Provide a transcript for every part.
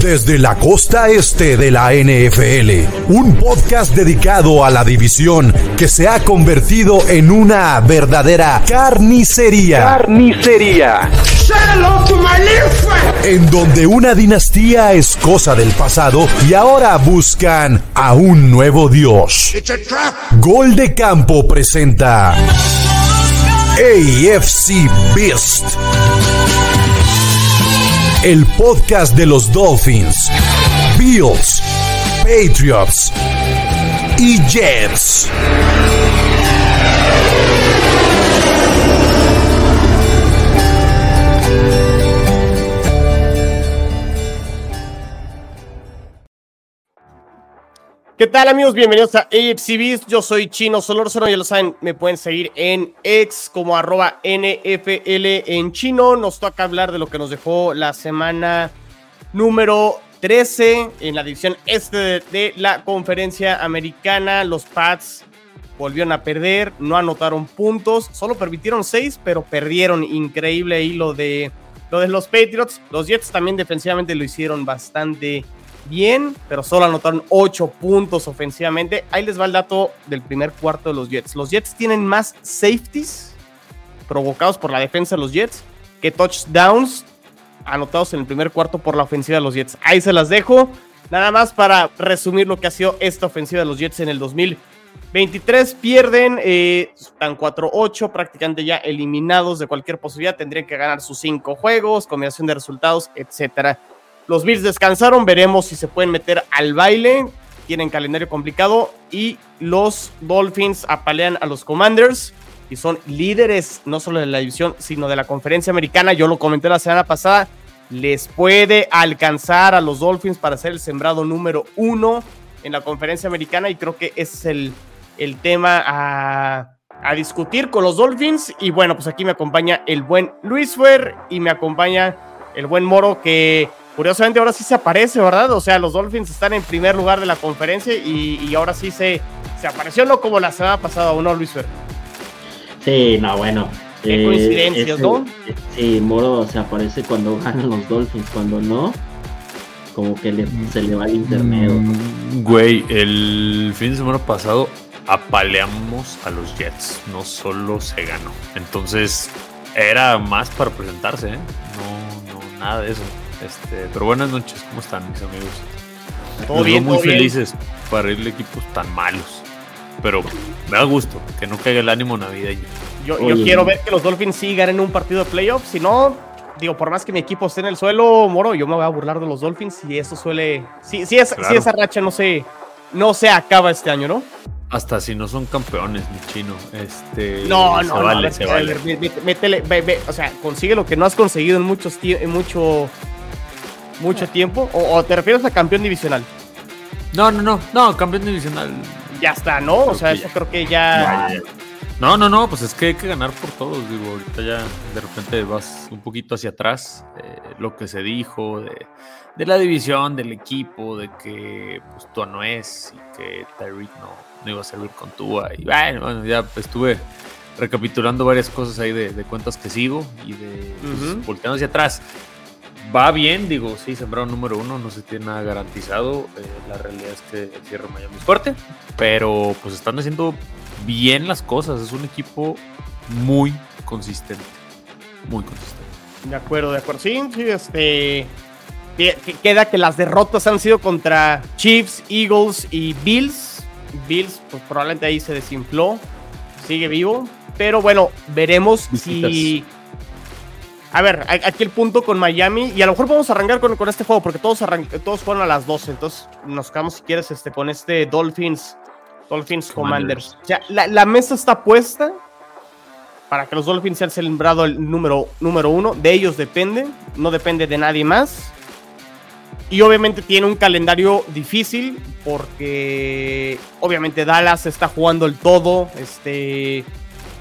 desde la costa este de la NFL. Un podcast dedicado a la división que se ha convertido en una verdadera carnicería. Carnicería. En donde una dinastía es cosa del pasado y ahora buscan a un nuevo dios. Gol de Campo presenta AFC Beast el podcast de los Dolphins, Bills, Patriots y Jets. ¿Qué tal amigos? Bienvenidos a AFCBs. Yo soy Chino Solórzano, ya lo saben, me pueden seguir en X como arroba NFL en chino. Nos toca hablar de lo que nos dejó la semana número 13 en la división este de la conferencia americana. Los Pats volvieron a perder, no anotaron puntos, solo permitieron 6, pero perdieron. Increíble ahí lo de, lo de los Patriots. Los Jets también defensivamente lo hicieron bastante bien, pero solo anotaron 8 puntos ofensivamente. Ahí les va el dato del primer cuarto de los Jets. Los Jets tienen más safeties provocados por la defensa de los Jets que touchdowns anotados en el primer cuarto por la ofensiva de los Jets. Ahí se las dejo. Nada más para resumir lo que ha sido esta ofensiva de los Jets en el 2023. Pierden, eh, están 4-8, prácticamente ya eliminados de cualquier posibilidad. Tendrían que ganar sus 5 juegos, combinación de resultados, etcétera. Los Bills descansaron, veremos si se pueden meter al baile. Tienen calendario complicado y los Dolphins apalean a los Commanders y son líderes no solo de la división, sino de la conferencia americana. Yo lo comenté la semana pasada. Les puede alcanzar a los Dolphins para ser el sembrado número uno en la conferencia americana y creo que ese es el, el tema a, a discutir con los Dolphins. Y bueno, pues aquí me acompaña el buen Luis Fer y me acompaña el buen Moro que curiosamente ahora sí se aparece, ¿verdad? O sea, los Dolphins están en primer lugar de la conferencia y, ahora sí se, se apareció, no como la semana pasada, ¿o no, Luis Fer? Sí, no, bueno. Qué eh, coincidencias, ¿no? Sí, Moro se aparece cuando ganan los Dolphins, cuando no, como que se le va el internet. Mm, güey, el fin de semana pasado apaleamos a los Jets, no solo se ganó. Entonces, era más para presentarse, ¿eh? No, no, nada de eso. Este, pero buenas noches, ¿cómo están mis amigos? Todo bien, muy felices para irle equipos tan malos. Pero me da gusto que no caiga el ánimo navideño. Yo, yo quiero ver que los Dolphins sí ganen un partido de playoffs. Si no, digo, por más que mi equipo esté en el suelo, Moro, yo me voy a burlar de los Dolphins y eso suele. Sí, sí, es, esa racha no se, no se acaba este año, ¿no? Hasta si no son campeones, mi chino. Este, no, no, vale, se vale. Métele, o sea, consigue lo que no has conseguido en muchos en mucho mucho tiempo? ¿O, te refieres a campeón divisional? No, no, no, no, campeón divisional. Ya está, ¿no? O sea, yo creo que ya... No, no, no, pues es que hay que ganar por todos. Digo, ahorita ya de repente vas un poquito hacia atrás. Eh, lo que se dijo de, la división, del equipo, de que pues Tua no es y que Tyreek no, no iba a servir con Tua. Y bueno, ya estuve recapitulando varias cosas ahí de, cuentas que sigo y de pues, volteando hacia atrás va bien, digo, sí, sembraron número uno, no se tiene nada garantizado. Eh, la realidad es que el cierre Miami es fuerte, pero pues están haciendo bien las cosas. Es un equipo muy consistente. Muy consistente. De acuerdo, de acuerdo. Sí, sí, este. Queda que las derrotas han sido contra Chiefs, Eagles y Bills. Bills, pues probablemente ahí se desinfló. Sigue vivo. Pero bueno, veremos si a ver, aquí el punto con Miami, y a lo mejor podemos arrancar con, este juego, porque todos, todos fueron a las 12, entonces nos quedamos, si quieres, este, con este Dolphins, Dolphins Commanders. O sea, la, mesa está puesta para que los Dolphins sean celebrado el número, número uno, de ellos depende, no depende de nadie más. Y obviamente tiene un calendario difícil, porque obviamente Dallas está jugando el todo, este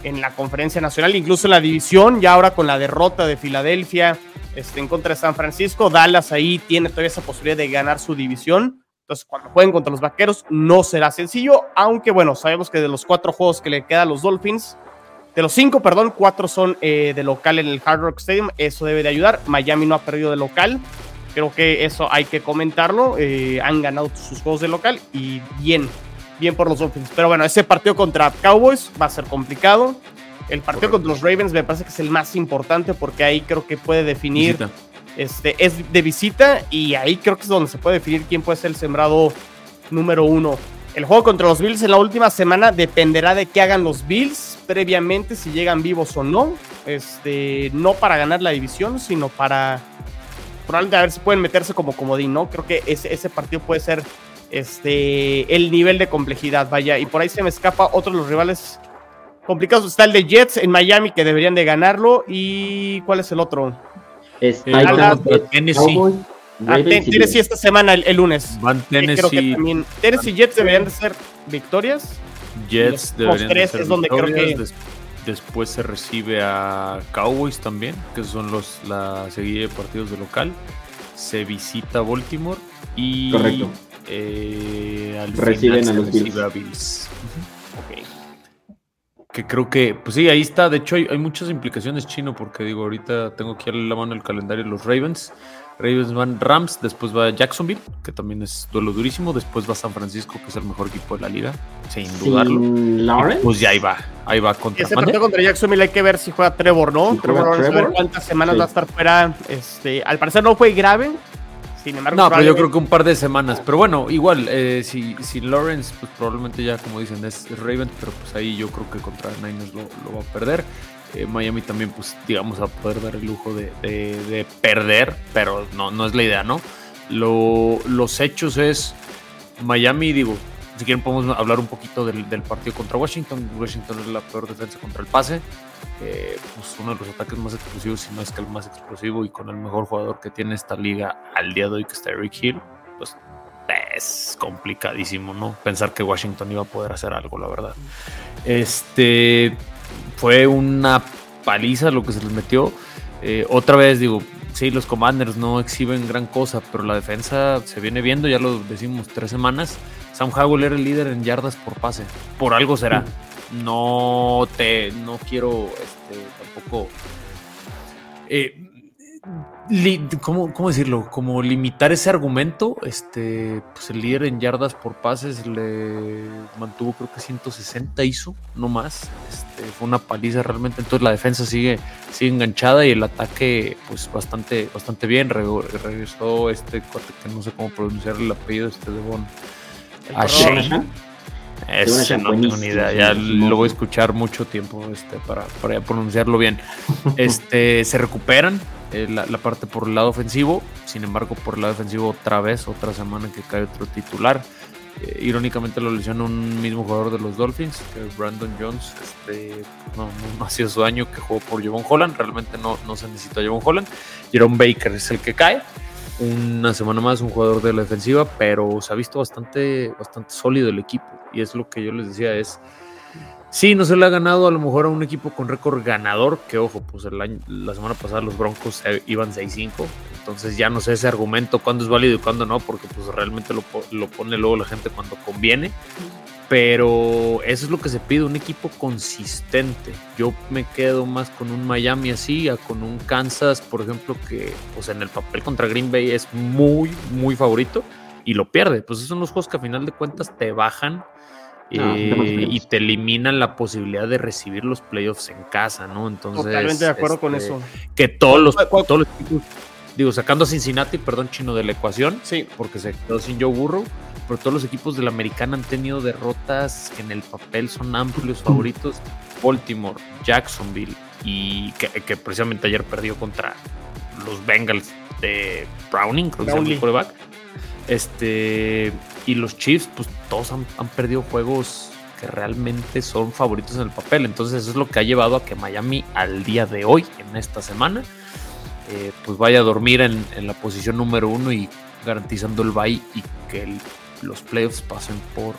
en la conferencia nacional, incluso en la división, ya ahora con la derrota de Filadelfia este, en contra de San Francisco, Dallas ahí tiene todavía esa posibilidad de ganar su división. Entonces, cuando jueguen contra los Vaqueros, no será sencillo, aunque bueno, sabemos que de los cuatro juegos que le quedan a los Dolphins, de los cinco, perdón, cuatro son eh, de local en el Hard Rock Stadium, eso debe de ayudar. Miami no ha perdido de local. Creo que eso hay que comentarlo. Eh, han ganado sus juegos de local y bien, bien por los Dolphins. Pero bueno, ese partido contra Cowboys va a ser complicado. El partido contra los Ravens me parece que es el más importante porque ahí creo que puede definir. Este, es de visita y ahí creo que es donde se puede definir quién puede ser el sembrado número uno. El juego contra los Bills en la última semana dependerá de qué hagan los Bills previamente, si llegan vivos o no. Este, no para ganar la división, sino para probablemente a ver si pueden meterse como comodín, ¿no? Creo que ese, ese partido puede ser este, el nivel de complejidad, vaya. Y por ahí se me escapa otro de los rivales complicados. Está el de Jets en Miami, que deberían de ganarlo. ¿Y cuál es el otro? Es Eh, Dallas, Tennessee. Ah, Ten- Tennessee esta semana, el, el lunes. Van Sí, creo que Tennessee, también Tennessee y Jets deberían de ser victorias. Jets deberían de ser es donde creo victorias. que- Des- después se recibe a Cowboys también, que son los la seguida de partidos de local. Se visita Baltimore y Correcto. Eh, al Reciben final a los Bills. a Bills. Que creo que, pues sí, ahí está. De hecho, hay, hay muchas implicaciones chino, porque digo, ahorita tengo aquí a la mano el calendario de los Ravens. Ravens van Rams, después va Jacksonville, que también es duelo durísimo. Después va San Francisco, que es el mejor equipo de la liga, sin dudarlo. Lawrence. Pues ya ahí va, ahí va contra Ese partido contra Jacksonville hay que ver si juega Trevor, ¿no? Si Trevor, cuántas semanas Sí. va a estar fuera. Este, al parecer no fue grave. Sin embargo, No, pero yo creo que un par de semanas. Pero bueno, igual, eh, si, si Lawrence, pues probablemente ya, como dicen, es, Ravens, pero pues ahí yo creo que contra Niners lo, lo va a perder. Eh, Miami también, pues digamos, a poder dar el lujo de, de- de perder, pero no, no es la idea, ¿no? Lo- los hechos es Miami, digo, si quieren podemos hablar un poquito del, partido contra Washington. Washington es la peor defensa contra el pase. Eh, pues uno de los ataques más explosivos, si no es que el más explosivo y con el mejor jugador que tiene esta liga al día de hoy, que está Eric Hill, pues es complicadísimo, ¿no? Pensar que Washington iba a poder hacer algo, la verdad. Este fue una paliza lo que se les metió. Eh, otra vez digo, sí, los Commanders no exhiben gran cosa, pero la defensa se viene viendo, ya lo decimos tres semanas. Sam Howell era el líder en yardas por pase, por algo será. No te, no quiero, este, tampoco. eh, ¿cómo, cómo decirlo? Como limitar ese argumento. Este, pues el líder en yardas por pases le mantuvo, creo que 160 hizo, no más. Este, fue una paliza realmente. Entonces la defensa sigue, sigue enganchada y el ataque, pues bastante, bastante bien. Re- regresó este que no sé cómo pronunciar el apellido, este de Bon. El a corredor. Shane. Ese no tengo ni idea, ya lo voy a escuchar mucho tiempo este, para, para ya pronunciarlo bien. Este, se recuperan eh, la, la parte por el lado ofensivo, sin embargo, por el lado defensivo otra vez, otra semana que cae otro titular. Eh, irónicamente lo lesiona un mismo jugador de los Dolphins, que es Brandon Jones. Este, no, no, no ha sido su año que jugó por Javon Holland, realmente no, no se necesita Javon Holland. Jerome Baker es el que cae una semana más un jugador de la defensiva, pero se ha visto bastante, bastante sólido el equipo. Y es lo que yo les decía, es, sí, no se le ha ganado a lo mejor a un equipo con récord ganador, que ojo, pues el año, la semana pasada los Broncos iban 6-5, entonces ya no sé ese argumento, cuándo es válido y cuándo no, porque pues realmente lo, lo pone luego la gente cuando conviene. Pero eso es lo que se pide, un equipo consistente. Yo me quedo más con un Miami así, a con un Kansas, por ejemplo, que pues en el papel contra Green Bay es muy, muy favorito y lo pierde. Pues esos son los juegos que a final de cuentas te bajan No, eh, y te eliminan la posibilidad de recibir los playoffs en casa, ¿no? Entonces, Totalmente de acuerdo con este, eso. Que todos los, ¿Cuál- cuál- todos los equipos, digo, sacando a Cincinnati, perdón, chino de la ecuación, Sí, porque se quedó sin Joe Burrow, pero todos los equipos de la americana han tenido derrotas que en el papel son amplios favoritos. Baltimore, Jacksonville y que, que precisamente ayer perdió contra los Bengals de Browning, creo que se llama el. Este, y los Chiefs, pues todos han, han perdido juegos que realmente son favoritos en el papel. Entonces, eso es lo que ha llevado a que Miami al día de hoy, en esta semana, eh, pues vaya a dormir en, en la posición número uno y garantizando el bye y que el- los playoffs pasen por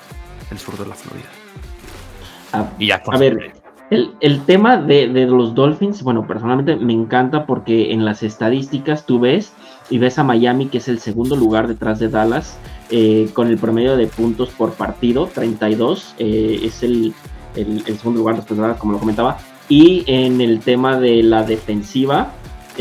el sur de la Florida. A, Y ya a ver, el, el tema de, de los Dolphins, bueno, personalmente me encanta porque en las estadísticas tú ves y ves a Miami, que es el segundo lugar detrás de Dallas, eh, con el promedio de puntos por partido, 32, eh, es el, el- el segundo lugar después de Dallas, como lo comentaba. Y en el tema de la defensiva,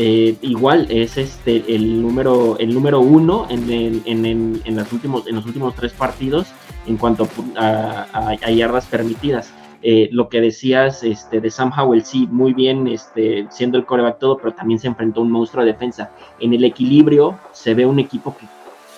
eh, igual es este el número el número uno en, en, en, los últimos en los últimos tres partidos en cuanto a, yardas permitidas. Eh, lo que decías este, de Sam Howell, sí, muy bien, este, siendo el coreback todo, pero también se enfrentó a un monstruo de defensa. En el equilibrio se ve un equipo que,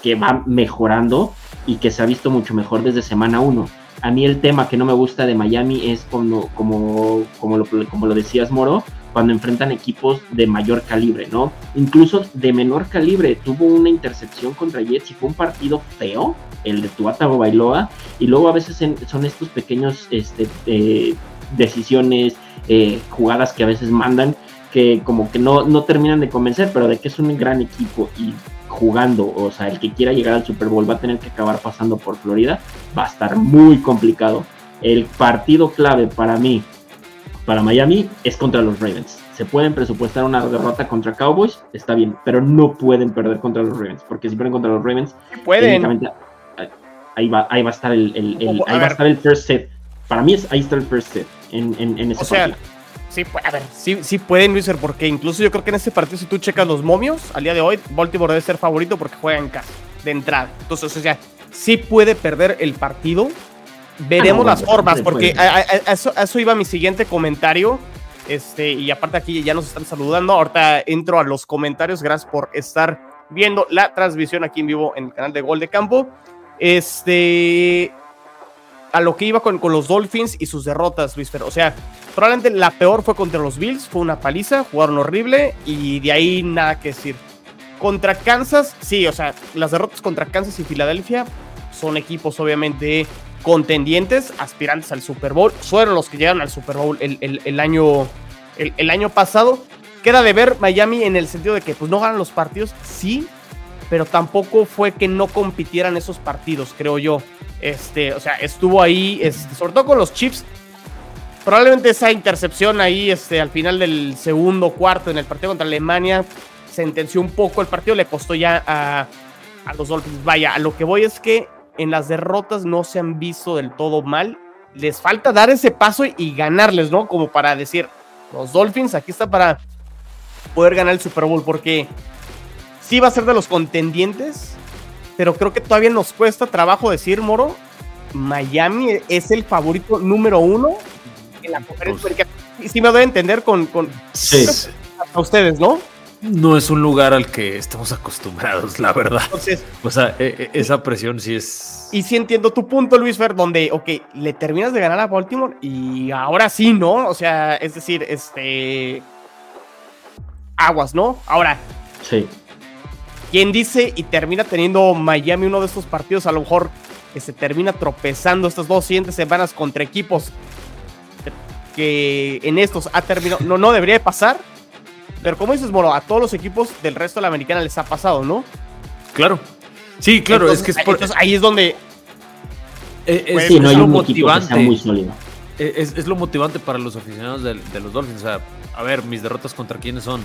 que va mejorando y que se ha visto mucho mejor desde semana uno. A mí el tema que no me gusta de Miami es como, como, como, lo, como lo decías, Moro, cuando enfrentan equipos de mayor calibre, ¿no? Incluso de menor calibre. Tuvo una intercepción contra Jets y fue un partido feo, el de Tuata Bailoa, y luego a veces son estos pequeños este, eh, decisiones, eh, jugadas que a veces mandan que como que no, no terminan de convencer, pero de que es un gran equipo y jugando, o sea, el que quiera llegar al Super Bowl va a tener que acabar pasando por Florida, va a estar muy complicado. El partido clave para mí para Miami es contra los Ravens. Se pueden presupuestar una derrota contra Cowboys, está bien, pero no pueden perder contra los Ravens, porque si pierden contra los Ravens, pueden. Ahí va, ahí va a estar el, ahí va a estar el first set. Para mí es, ahí está el first set en, en, ese o sea, Sí, a ver, sí, sí pueden, Luis, porque incluso yo creo que en este partido, si tú checas los momios, al día de hoy, Baltimore debe ser favorito porque juega en casa, de entrada. Entonces, o sea, sí puede perder el partido, Veremos las formas, porque a, eso, iba mi siguiente comentario. Este, y aparte aquí ya nos están saludando. Ahorita entro a los comentarios. Gracias por estar viendo la transmisión aquí en vivo en el canal de Gol de Campo. Este, a lo que iba con, con los Dolphins y sus derrotas, Luis Fer. O sea, probablemente la peor fue contra los Bills. Fue una paliza, jugaron horrible y de ahí nada que decir. Contra Kansas, sí, o sea, las derrotas contra Kansas y Filadelfia son equipos obviamente contendientes, aspirantes al Super Bowl. Fueron los que llegaron al Super Bowl el, año, el, año pasado. Queda de ver Miami en el sentido de que pues no ganan los partidos, sí, pero tampoco fue que no compitieran esos partidos, creo yo. Este, o sea, estuvo ahí, este, sobre todo con los Chiefs. Probablemente esa intercepción ahí, este, al final del segundo cuarto en el partido contra Alemania, sentenció un poco el partido, le costó ya a, a los Dolphins. Vaya, a lo que voy es que en las derrotas no se han visto del todo mal. Les falta dar ese paso y ganarles, ¿no? Como para decir, los Dolphins, aquí está para poder ganar el Super Bowl, porque sí va a ser de los contendientes, pero creo que todavía nos cuesta trabajo decir, Moro, Miami es el favorito número uno en la conferencia. Y sí me doy a entender con, con a ustedes, ¿no? No es un lugar al que estamos acostumbrados, la verdad. Entonces, o sea, e, e, esa presión sí es. Y sí entiendo tu punto, Luis Fer, donde, ok, le terminas de ganar a Baltimore y ahora sí, ¿no? O sea, es decir, este. Aguas, ¿no? Ahora. Sí. ¿Quién dice y termina teniendo Miami uno de estos partidos? A lo mejor que se termina tropezando estas dos siguientes semanas contra equipos que en estos ha terminado. No, no debería pasar pero como dices, Moro, a todos los equipos del resto de la americana les ha pasado, ¿no? Claro. Sí, claro, es que es entonces ahí es donde. Eh, es, sí, no hay lo motivante. muy sólido. Eh, es, lo motivante para los aficionados de, los Dolphins. O sea, a ver, mis derrotas contra quiénes son: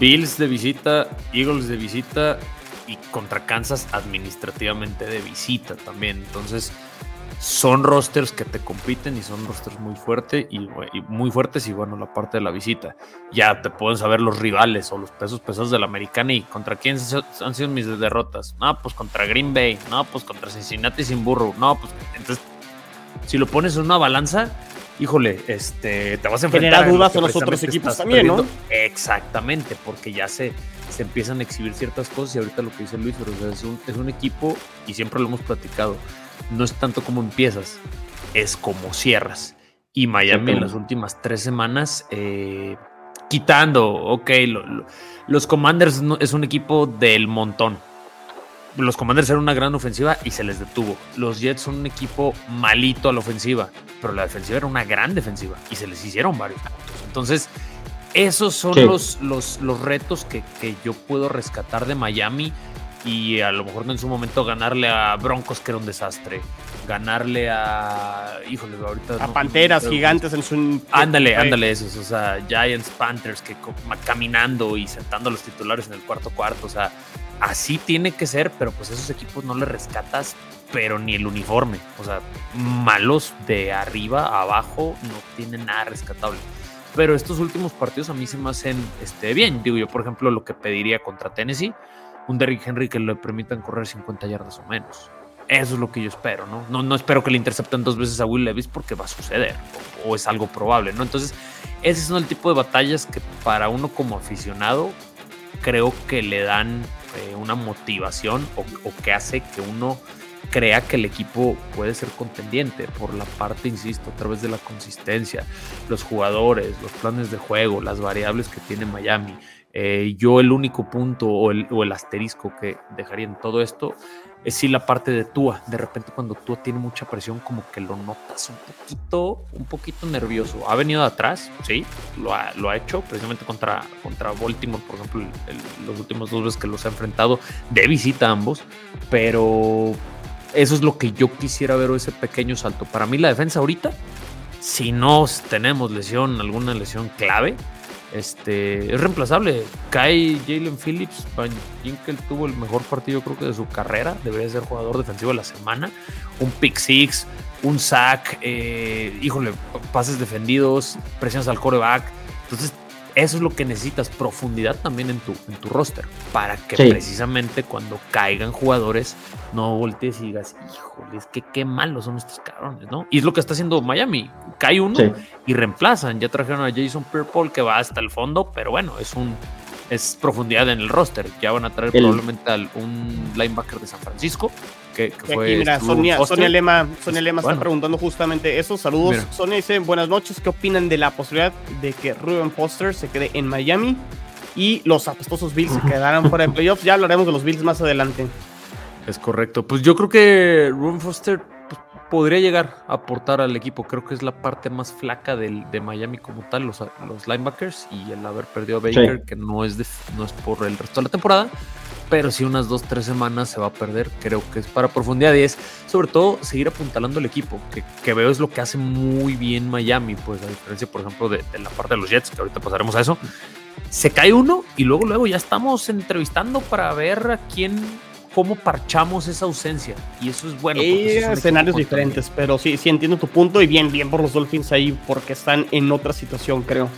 Bills de visita, Eagles de visita y contra Kansas administrativamente de visita también. Entonces, son rosters que te compiten y son rosters muy fuertes y, muy fuertes y bueno, la parte de la visita. Ya te pueden saber los rivales o los pesos pesados de la americana y contra quién han sido mis derrotas. No, pues contra Green Bay, no, pues contra Cincinnati sin burro, no, pues entonces si lo pones en una balanza, híjole, este, te vas a enfrentar Genera dudas a los otros equipos también, ¿no? Exactamente, porque ya se, se empiezan a exhibir ciertas cosas y ahorita lo que dice Luis, pero es, un, es un equipo y siempre lo hemos platicado no es tanto como empiezas, es como cierras. Y Miami en las últimas tres semanas, eh, quitando, ok, los Commanders es un equipo del montón. Los Commanders eran una gran ofensiva y se les detuvo. Los Jets son un equipo malito a la ofensiva, pero la defensiva era una gran defensiva y se les hicieron varios puntos. Entonces, esos son los, los, los, retos que, que yo puedo rescatar de Miami y a lo mejor en su momento ganarle a Broncos, que era un desastre. Ganarle a. Híjole, ahorita. A Panteras, Gigantes en su. Ándale, ándale, esos. O sea, Giants, Panthers, que caminando y sentando a los titulares en el cuarto cuarto. O sea, así tiene que ser, pero pues esos equipos no le rescatas, pero ni el uniforme. O sea, malos de arriba a abajo no tienen nada rescatable. pero estos últimos partidos a mí se me hacen este, bien. Digo yo, por ejemplo, lo que pediría contra Tennessee, un Derrick Henry que le permitan correr 50 yardas o menos. Eso es lo que yo espero, ¿no? No, no espero que le intercepten dos veces a Will Levis porque va a suceder o, es algo probable, ¿no? Entonces, ese son el tipo de batallas que para uno como aficionado creo que le dan eh, una motivación o, o que hace que uno crea que el equipo puede ser contendiente por la parte, insisto, a través de la consistencia, los jugadores, los planes de juego, las variables que tiene Miami. Eh, yo el único punto o el, asterisco que dejaría en todo esto es si la parte de Tua. De repente cuando Tua tiene mucha presión como que lo notas un poquito, un poquito nervioso. Ha venido atrás, sí, lo ha, lo ha hecho precisamente contra, contra Baltimore, por ejemplo, los últimos dos veces que los ha enfrentado de visita ambos, pero eso es lo que yo quisiera ver, ese pequeño salto. Para mí la defensa ahorita, si no tenemos lesión, alguna lesión clave, este, es reemplazable. Cae Jalen Phillips, Van Ginkel tuvo el mejor partido creo que de su carrera, debería ser jugador defensivo de la semana. Un pick six, un sack, eh, híjole, pases defendidos, presiones al coreback. Entonces eso es lo que necesitas, profundidad también en tu, en tu roster, para que precisamente cuando caigan jugadores no voltees y digas, híjole, es que qué malos son estos cabrones, ¿no? Y es lo que está haciendo Miami, cae uno y reemplazan, ya trajeron a Jason Pierre que va hasta el fondo, pero bueno, es un es profundidad en el roster, ya van a traer probablemente a un linebacker de San Francisco, que, fue mira, Sonia, Lema, Sonia Lema está preguntando justamente eso. Saludos. Sonia dice, buenas noches, ¿qué opinan de la posibilidad de que Ruben Foster se quede en Miami y los apestosos Bills se quedaran fuera de playoffs? Ya hablaremos de los Bills más adelante. Es correcto. Pues yo creo que Ruben Foster pues, podría llegar a aportar al equipo. Creo que es la parte más flaca del, de Miami como tal, los, los linebackers y el haber perdido a Baker, que no es, no es por el resto de la temporada pero si unas dos, tres semanas se va a perder, creo que es para profundidad y es sobre todo seguir apuntalando el equipo, que, veo es lo que hace muy bien Miami, pues a diferencia, por ejemplo, de, la parte de los Jets, que ahorita pasaremos a eso. Se cae uno y luego, luego ya estamos entrevistando para ver a quién, cómo parchamos esa ausencia. Y eso es bueno. Hay escenarios diferentes, pero sí, sí entiendo tu punto y bien, bien por los Dolphins ahí, porque están en otra situación, creo.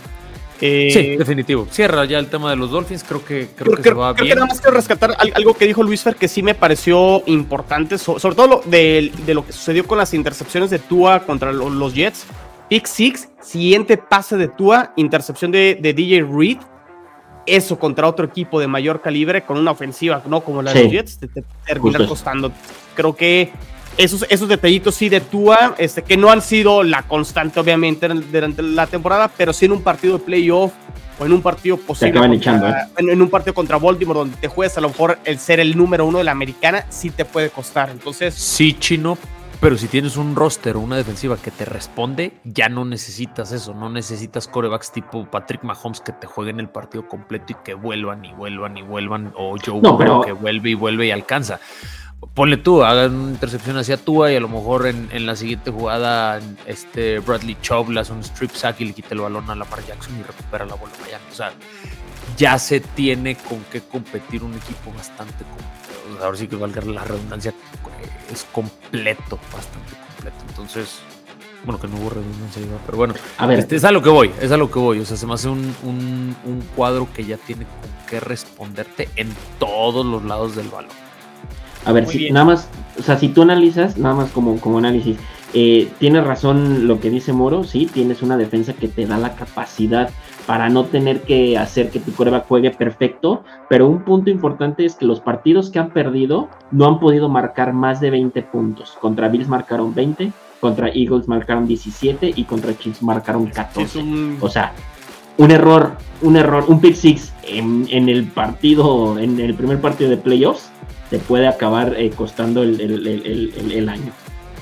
Eh, sí, definitivo. Cierra ya el tema de los Dolphins. Creo que, creo, que se va creo bien. que nada más quiero rescatar algo que dijo Luis Fer que sí me pareció importante, sobre todo de, lo que sucedió con las intercepciones de Tua contra los Jets. Pick six, siguiente pase de Tua, intercepción de, DJ Reed. Eso contra otro equipo de mayor calibre con una ofensiva, no como la de los Jets, te, te termina costando. Creo que esos, esos detallitos sí de Tua, este, que no han sido la constante, obviamente, durante la temporada, pero sí en un partido de playoff o en un partido posible. Contra, ¿eh? en, un partido contra Baltimore, donde te juegas a lo mejor el ser el número uno de la americana, sí te puede costar. Entonces. Sí, chino. Pero si tienes un roster o una defensiva que te responde, ya no necesitas eso. No necesitas corebacks tipo Patrick Mahomes que te jueguen el partido completo y que vuelvan y vuelvan y vuelvan. O Joe no, que vuelve y vuelve y alcanza ponle tú, hagan una intercepción hacia Tua y a lo mejor en, la siguiente jugada este Bradley Chubb le hace un strip sack y le quita el balón a Lamar Jackson y recupera la bola Miami. O sea, ya se tiene con qué competir un equipo bastante completo. Ahora sí que valga la redundancia, es completo, bastante completo. Entonces, bueno, que no hubo redundancia, pero bueno, a ver. Este, es a lo que voy, es a lo que voy. O sea, se me hace un, un cuadro que ya tiene con qué responderte en todos los lados del balón. A ver, si, nada más, o sea, si tú analizas, nada más como, como análisis, eh, tiene razón lo que dice Moro, sí, tienes una defensa que te da la capacidad para no tener que hacer que tu prueba juegue perfecto, pero un punto importante es que los partidos que han perdido no han podido marcar más de 20 puntos. Contra Bills marcaron 20, contra Eagles marcaron 17 y contra Chiefs marcaron 14. O sea, un error, un error, un pick six en, en el partido, en el primer partido de playoffs te puede acabar eh, costando el, el, año.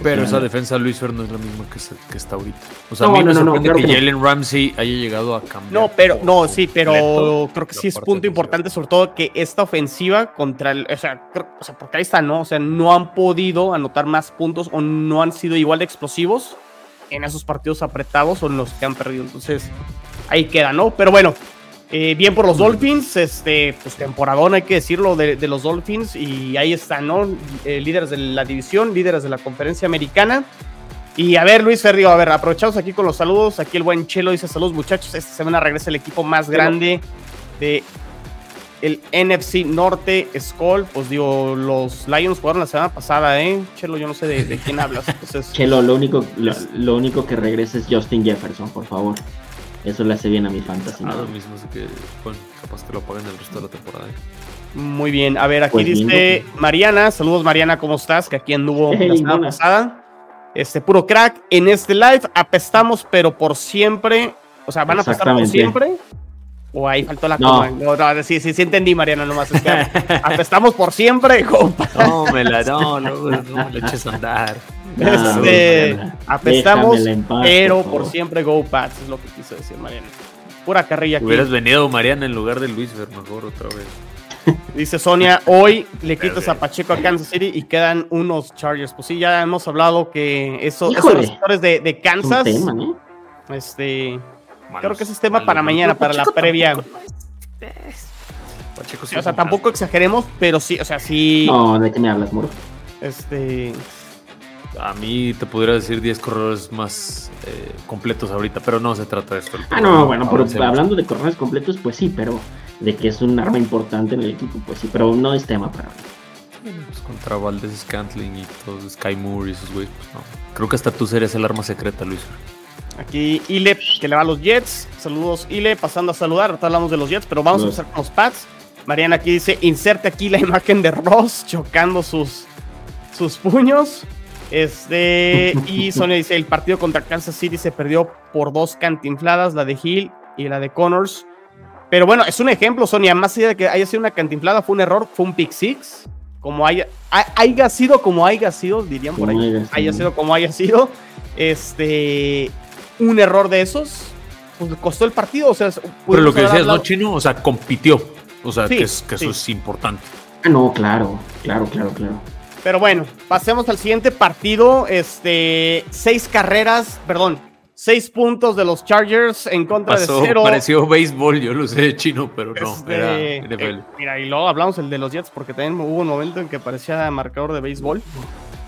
Pero esa defensa Luis Fer no es la misma que, está ahorita. O sea, a mí me sorprende que Jalen Ramsey haya llegado a cambiar. No, pero, no, sí, pero creo que sí es punto importante, sobre todo que esta ofensiva contra el, o sea, o sea, porque ahí está, ¿no? O sea, no han podido anotar más puntos o no han sido igual de explosivos en esos partidos apretados o en los que han perdido. Entonces, ahí queda, ¿no? Pero bueno, eh, bien por los Dolphins, este, pues temporadón hay que decirlo de, los Dolphins y ahí están, ¿no? Eh, líderes de la división, líderes de la conferencia americana. Y a ver, Luis Ferdio, a ver, aprovechamos aquí con los saludos. Aquí el buen Chelo dice saludos, muchachos. Esta semana regresa el equipo más grande de el NFC Norte, Skull. Pues digo, los Lions jugaron la semana pasada, ¿eh? Chelo, yo no sé de, quién hablas. Chelo, lo único, lo, único que regresa es Justin Jefferson, por favor. Eso le hace bien a mi fantasy. Ah, lo mismo, así que, bueno, capaz que lo paguen el resto de la temporada. ¿eh? Muy bien, a ver, aquí pues dice Mariana, saludos Mariana, ¿cómo estás? Que aquí anduvo la semana pasada. Este, puro crack, en este live apestamos, pero por siempre, o sea, ¿van a apestar por siempre? O ahí faltó la coma. No, no, sí, sí, sí entendí, Mariana, nomás. Es que por siempre, compa. No, me la, no, no, no me eches a andar. Este, apestamos, pero por, siempre Go Pats, es lo que quiso decir Mariana. Pura carrilla aquí. Hubieras venido, Mariana, en lugar de Luis mejor otra vez. Dice Sonia, hoy le quitas a Pacheco a Kansas City y quedan unos Chargers. Pues sí, ya hemos hablado que eso, esos receptores de, de Kansas. Este. Creo que ese es tema para mañana, para la previa. Pacheco sí o sea, tampoco exageremos, pero sí, o sea, sí. No, ¿de qué me hablas, moro? Este. A mí te podría decir 10 corredores más eh, completos ahorita, pero no se trata de esto. Ah, no, bueno, hablando de corredores completos, pues sí, pero de que es un arma importante en el equipo, pues sí, pero no es tema para mí. Pues contra Valdez Scantling y todos, Sky Moore y esos güeyes, pues no. Creo que hasta tú serías el arma secreta, Luis. Aquí Ile, que le va a los Jets. Saludos, Ile, pasando a saludar. Ahorita hablamos de los Jets, pero vamos a empezar con los Pats. Mariana aquí dice: inserte aquí la imagen de Ross chocando sus, sus puños. Este, y Sonia dice: el partido contra Kansas City se perdió por dos cantinfladas, la de Hill y la de Connors. Pero bueno, es un ejemplo, Sonia. Más allá de que haya sido una cantinflada, fue un error, fue un pick six. Como haya, haya sido como haya sido, dirían por ahí. Haya sido como haya sido. Este. Un error de esos, pues costó el partido. O sea, pero lo que decías, ¿no, Chino? O sea, compitió. O sea, que, eso es importante. Ah, no, claro, claro, claro, claro. Pero bueno, pasemos al siguiente partido. Este, seis carreras, perdón, Seis puntos de los Chargers en contra de cero. Pareció béisbol, yo lo sé chino, pero no. Este, era eh, mira, y luego hablamos el de los Jets porque también hubo un momento en que parecía marcador de béisbol.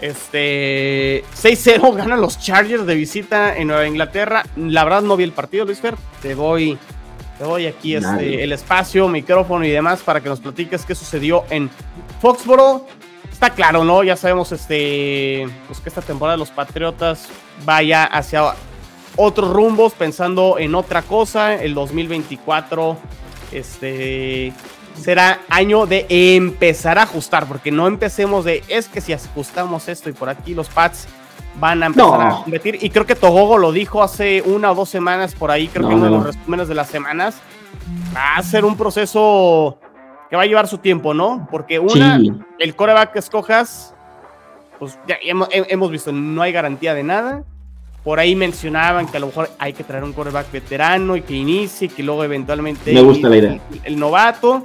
Este 6-0 ganan los Chargers de visita en Nueva Inglaterra. La verdad no vi el partido, Luis Fer. Te doy, te doy aquí este, el espacio, micrófono y demás para que nos platiques qué sucedió en Foxboro. Está claro, ¿no? Ya sabemos este, pues que esta temporada de los Patriotas vaya hacia otros rumbos, pensando en otra cosa. El 2024 este, será año de empezar a ajustar, porque no empecemos de, es que si ajustamos esto y por aquí los pads van a empezar a competir. Y creo que Togogo lo dijo hace una o dos semanas por ahí, creo que uno de los resúmenes de las semanas. Va a ser un proceso que va a llevar su tiempo, ¿no? Porque una, el coreback que escojas, pues ya hemos, hemos visto, no hay garantía de nada. Por ahí mencionaban que a lo mejor hay que traer un quarterback veterano y que inicie, que luego eventualmente Me gusta la idea. El, novato.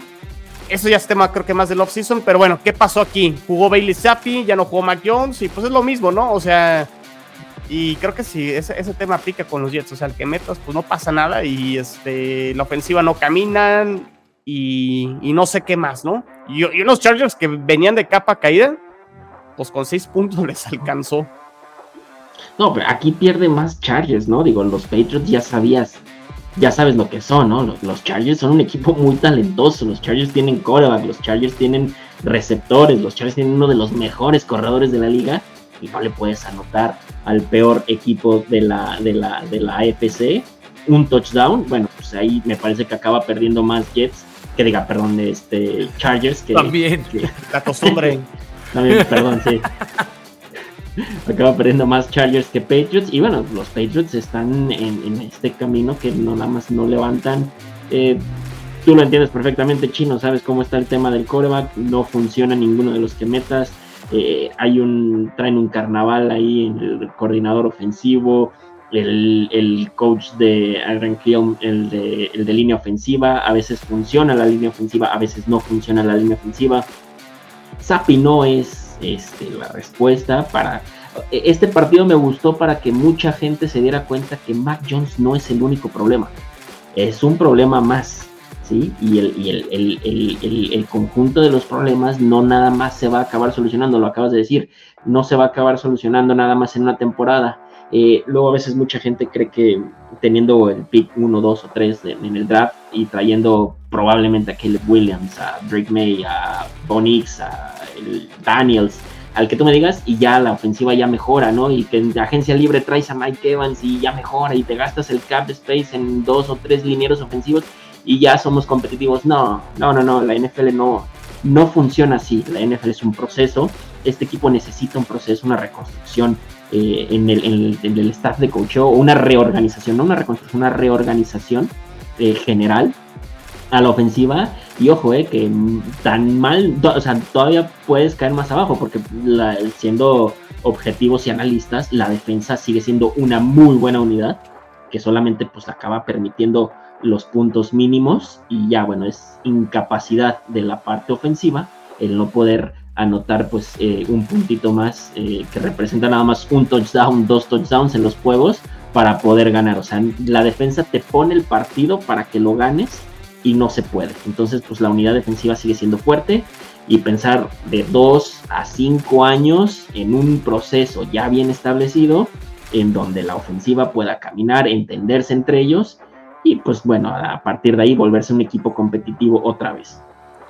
Eso ya es tema, creo que más del off-season. Pero bueno, ¿qué pasó aquí? Jugó Bailey Zappi, ya no jugó Mac Jones, y pues es lo mismo, ¿no? O sea, y creo que sí, ese, tema aplica con los Jets. O sea, el que metas, pues no pasa nada, y este, la ofensiva no caminan, y, no sé qué más, ¿no? Y, y unos Chargers que venían de capa caída, pues con seis puntos les alcanzó. No, pero aquí pierde más Chargers, ¿no? Digo, los Patriots ya sabías, ya sabes lo que son, ¿no? Los, Chargers son un equipo muy talentoso, los Chargers tienen coreback, los Chargers tienen receptores, los Chargers tienen uno de los mejores corredores de la liga y no le puedes anotar al peor equipo de la, de la, de la AFC un touchdown. Bueno, pues ahí me parece que acaba perdiendo más Jets, que diga, perdón, este Chargers que... También, la costumbre. También, perdón, sí. Acaba perdiendo más Chargers que Patriots. Y bueno, los Patriots están en, este camino que no nada más no levantan. Eh, tú lo entiendes perfectamente, Chino, sabes cómo está el tema del coreback. No funciona ninguno de los que metas. Eh, hay un, traen un carnaval ahí en el coordinador ofensivo. El, coach de Aaron el de, el de línea ofensiva, a veces funciona la línea ofensiva, a veces no funciona la línea ofensiva. Sapi no es este, la respuesta para... Este partido me gustó para que mucha gente se diera cuenta que Mac Jones no es el único problema. Es un problema más, ¿sí? Y el, el, el, conjunto de los problemas no nada más se va a acabar solucionando, lo acabas de decir, no se va a acabar solucionando nada más en una temporada. Eh, luego a veces mucha gente cree que teniendo el pick 1, 2 o 3 en el draft y trayendo probablemente a Caleb Williams, a Drake May, a Bonix, a Daniels, al que tú me digas, y ya la ofensiva ya mejora, ¿no? Y que en agencia libre traes a Mike Evans y ya mejora y te gastas el cap space en dos o tres linieros ofensivos y ya somos competitivos. No, no, no, no, la NFL no, no funciona así. La NFL es un proceso. Este equipo necesita un proceso, una reconstrucción eh, en, el, staff de coach o una reorganización, no una reconstrucción, una reorganización eh, general a la ofensiva. Y ojo, eh, que tan mal, o sea, todavía puedes caer más abajo, porque siendo objetivos y analistas, la defensa sigue siendo una muy buena unidad, que solamente pues acaba permitiendo los puntos mínimos y ya, bueno, es incapacidad de la parte ofensiva el no poder anotar pues eh, un puntito más eh, que representa nada más un touchdown, dos touchdowns en los juegos para poder ganar. O sea, la defensa te pone el partido para que lo ganes y no se puede. Entonces, pues la unidad defensiva sigue siendo fuerte y pensar de dos a cinco años en un proceso ya bien establecido en donde la ofensiva pueda caminar, entenderse entre ellos y pues bueno, a partir de ahí volverse un equipo competitivo otra vez.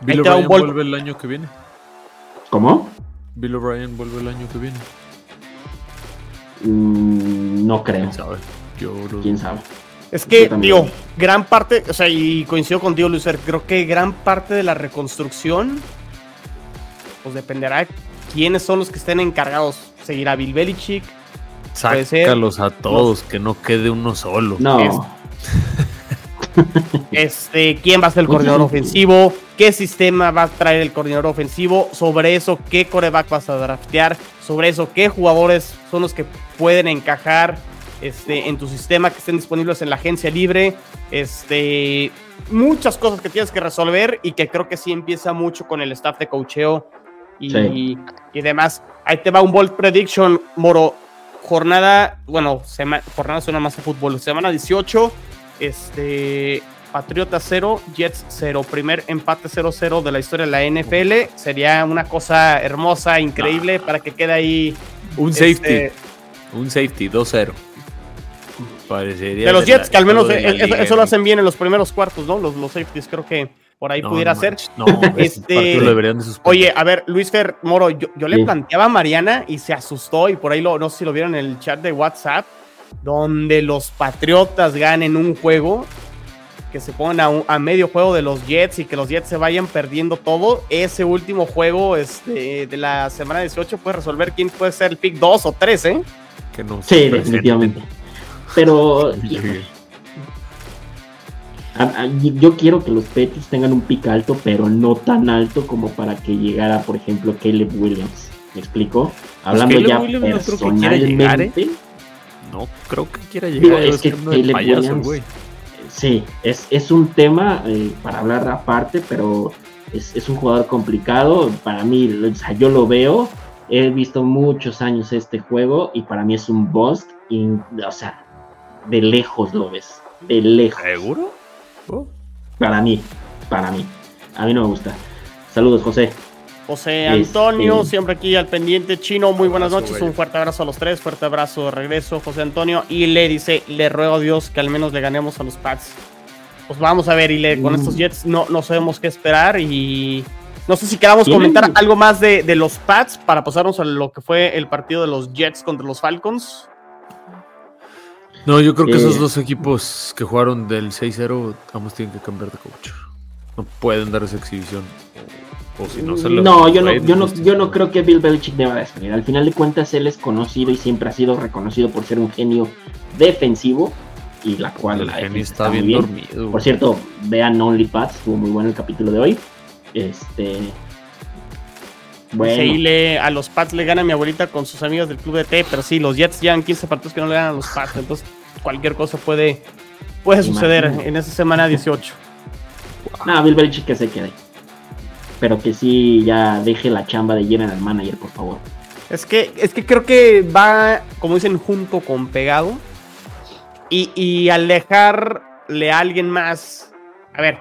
Bill O'Brien vuelve el año que viene. ¿Cómo? Bill O'Brien vuelve el año que viene. Mm, no creo. ¿Quién sabe? ¿Quién sabe? Es que, digo, gran parte, o sea, y coincido contigo, Lucer, creo que gran parte de la reconstrucción, pues dependerá de quiénes son los que estén encargados. Seguirá Bill Belichick. Sácalos a todos, que no quede uno solo. No. Este, quién va a ser el coordinador ofensivo, qué sistema va a traer el coordinador ofensivo, sobre eso qué coreback vas a draftear, sobre eso qué jugadores son los que pueden encajar este, en tu sistema que estén disponibles en la agencia libre, este, muchas cosas que tienes que resolver y que creo que sí empieza mucho con el staff de cocheo y, y demás. Ahí te va un bold prediction, Moro. Jornada, bueno, jornada suena más a fútbol. Semana 18, este, Patriota 0, Jets 0. Primer empate 0-0 de la historia de la NFL. Sería una cosa hermosa, increíble, para que quede ahí. Un este, safety. Un safety, 2-0. Parecería. De los Jets, que al menos eso, lo hacen bien en los primeros cuartos, ¿no? Los, los safeties, creo que por ahí pudiera ser. No, este, oye, a ver, Luis Fer Moro, yo, le planteaba a Mariana y se asustó, y por ahí lo, no sé si lo vieron en el chat de WhatsApp donde los Patriotas ganen un juego, que se pongan a, medio juego de los Jets y que los Jets se vayan perdiendo todo, ese último juego este, de la semana 18 puede resolver quién puede ser el pick 2 o 3, ¿eh? Que no sí, definitivamente. Pero yo quiero que los Petis tengan un pick alto, pero no tan alto como para que llegara, por ejemplo, Caleb Williams. ¿Me explico? Pues Hablando ya personalmente. No creo que quiera llegar es que Sí, es, es un tema eh, para hablar aparte, pero es, es, un jugador complicado. Para mí, o sea, yo lo veo. He visto muchos años este juego y para mí es un bust. o sea, de lejos lo ves. De lejos. ¿Seguro? Oh. Para mí, para mí. A mí no me gusta. Saludos, José. José Antonio, siempre aquí al pendiente. Chino, muy buenas noches. Un fuerte abrazo a los tres. Fuerte abrazo de regreso, José Antonio. Y le dice, le ruego a Dios que al menos le ganemos a los Pats. Pues vamos a ver, y le, con estos mm. Jets no, no sabemos qué esperar. Y no sé si queramos comentar algo más de, de, los Pats para pasarnos a lo que fue el partido de los Jets contra los Falcons. No, yo creo que esos dos equipos que jugaron del 6-0, ambos tienen que cambiar de coach. No pueden dar esa exhibición no, yo no, yo no, yo no creo que Bill Belichick deba despedir. Al final de cuentas, él es conocido y siempre ha sido reconocido por ser un genio defensivo y la cual el genio está, bien, dormido. Por cierto, vean Only Paths, estuvo muy bueno el capítulo de hoy. Este. Bueno. a los Pats le gana mi abuelita con sus amigos del club de T, pero sí, los Jets llevan 15 partidos que no le ganan a los Pats, entonces cualquier cosa puede, puede suceder en esa semana 18. No, Bill Belichick que se quede pero que sí ya deje la chamba de general manager, por favor. Es que, es que creo que va, como dicen, junto con pegado. Y, y al dejarle a alguien más. A ver,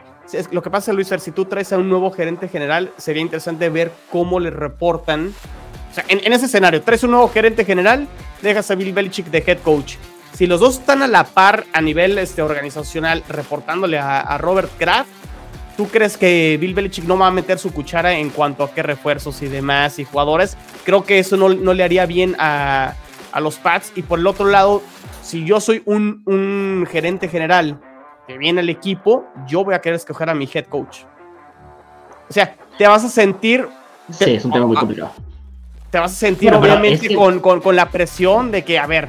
lo que pasa, Luis, si tú traes a un nuevo gerente general, sería interesante ver cómo le reportan sea, en, ese escenario, traes un nuevo gerente general, dejas a Bill Belichick de head coach. Si los dos están a la par a nivel este, organizacional, reportándole a, Robert Kraft, ¿tú crees que Bill Belichick no va a meter su cuchara en cuanto a qué refuerzos y demás y jugadores? Creo que eso no, le haría bien a, los Pats. Y por el otro lado, si yo soy un gerente general que viene el equipo, yo voy a querer escoger a mi head coach. O sea, te vas a sentir. Sí, es un tema muy complicado. Te vas a sentir, obviamente, con, con, con, la presión de que, a ver,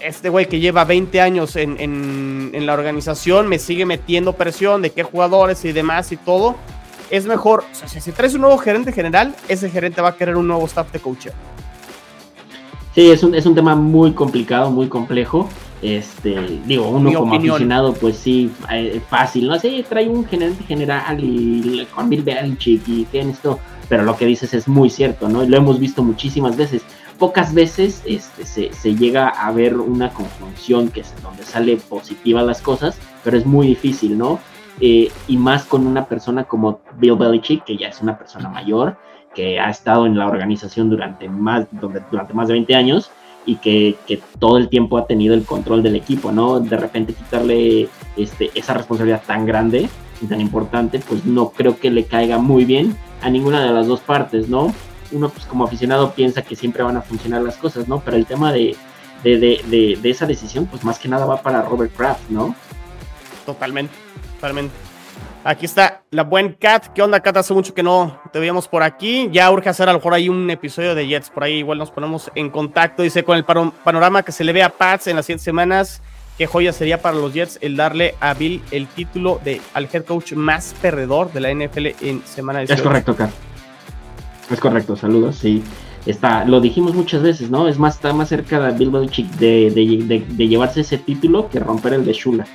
este güey que lleva 20 años en, en, en, la organización me sigue metiendo presión de qué jugadores y demás y todo. Es mejor, o sea, si traes un nuevo gerente general, ese gerente va a querer un nuevo staff de coach. Sí, es un, es un tema muy complicado, muy complejo. Este, digo, uno como aficionado, pues sí, eh, fácil, ¿no? Sí, trae un gerente general y con Bill Belichick y que esto, pero lo que dices es muy cierto, ¿no? Y lo hemos visto muchísimas veces. Pocas veces este, se, se llega a ver una conjunción que es donde sale positiva las cosas, pero es muy difícil, ¿no? Eh, y más con una persona como Bill Belichick, que ya es una persona mayor, que ha estado en la organización durante más, durante más de 20 años y que, todo el tiempo ha tenido el control del equipo, ¿no? De repente quitarle este, esa responsabilidad tan grande y tan importante, pues no creo que le caiga muy bien a ninguna de las dos partes, ¿no? Uno pues como aficionado piensa que siempre van a funcionar las cosas, ¿no? Pero el tema de, de esa decisión, pues más que nada va para Robert Kraft, ¿no? Totalmente, totalmente. Aquí está la buen Cat. ¿Qué onda, Cat? Hace mucho que no te veíamos por aquí. Ya urge hacer a lo mejor ahí un episodio de Jets. Por ahí igual nos ponemos en contacto. Dice, con el panorama que se le ve a Pats en las 100 semanas, qué joya sería para los Jets el darle a Bill el título de al head coach más perdedor de la NFL en semana 18. Es correcto, Cat. Es correcto, saludos, sí. Está, lo dijimos muchas veces, ¿no? Es más, está más cerca de Bill Belichick de, de llevarse ese título que romper el de Shula.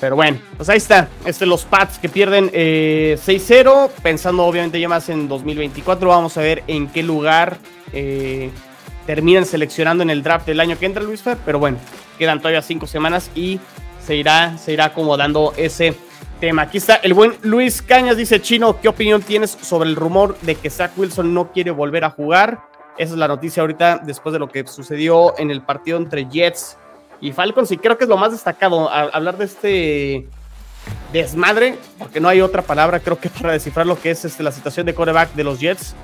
Pero bueno, pues ahí está. Este, los Pats que pierden 6-0. Eh, pensando obviamente ya más en 2024. Vamos a ver en qué lugar eh, terminan seleccionando en el draft del año que entra Luis Fer. Pero bueno, quedan todavía cinco semanas y se irá, se irá acomodando ese tema. Aquí está el buen Luis Cañas. Dice Chino, ¿qué opinión tienes sobre el rumor de que Zach Wilson no quiere volver a jugar? Esa es la noticia ahorita después de lo que sucedió en el partido entre Jets y Falcons, y creo que es lo más destacado, hablar de este desmadre, porque no hay otra palabra, creo que para descifrar lo que es este, la situación de coreback de los Jets.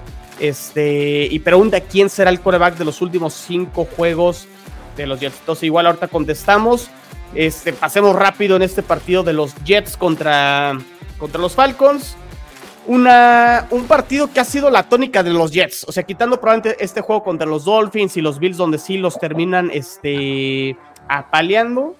Este, y pregunta quién será el coreback de los últimos cinco juegos de los Jets. Entonces, igual ahorita contestamos. Este, pasemos rápido en este partido de los Jets contra, contra los Falcons. Una, un partido que ha sido la tónica de los Jets. O sea, quitando probablemente este juego contra los Dolphins y los Bills, donde sí los terminan este, apaleando,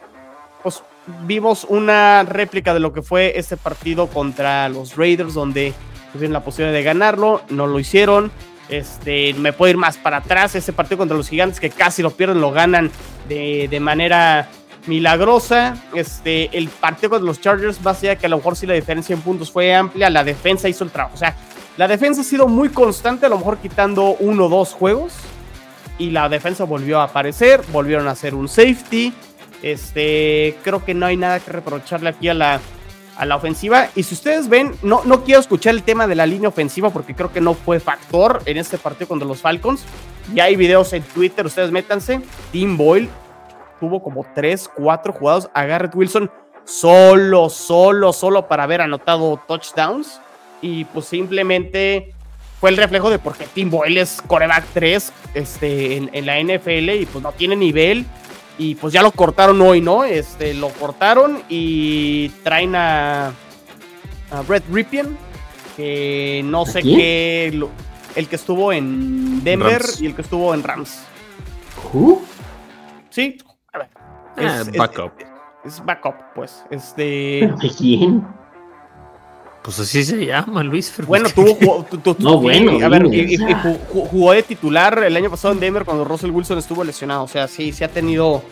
pues vimos una réplica de lo que fue este partido contra los Raiders, donde tuvieron la posibilidad de ganarlo, no lo hicieron. Este, me puedo ir más para atrás. Ese partido contra los Gigantes, que casi lo pierden, lo ganan de, de manera milagrosa. Este, el partido contra los Chargers, más allá que a lo mejor sí la diferencia en puntos fue amplia, la defensa hizo el trabajo. O sea, la defensa ha sido muy constante, a lo mejor quitando uno o dos juegos y la defensa volvió a aparecer, volvieron a hacer un safety. Este, creo que no hay nada que reprocharle aquí a la, a la ofensiva. Y si ustedes ven, no, no quiero escuchar el tema de la línea ofensiva porque creo que no fue factor en este partido contra los Falcons. Ya hay videos en Twitter, ustedes métanse. Tim Boyle tuvo como 3, 4 jugados a Garrett Wilson solo, solo, solo para haber anotado touchdowns. Y pues simplemente fue el reflejo de por qué Tim Boyle es coreback 3 este, en, la NFL y pues no tiene nivel. Y pues ya lo cortaron hoy, ¿no? Este, lo cortaron y traen a, a Brett Ripien, que no sé qué. el que estuvo en Denver y el que estuvo en Rams. ¿Who? Sí, a ver. Ah, es, backup. Es, backup, pues. Este. quién? Pues así se llama, Luis. Bueno, tuvo. no, bueno. A ver, jugó de titular el año pasado en Denver cuando Russell Wilson estuvo lesionado. O sea, sí, sí ha tenido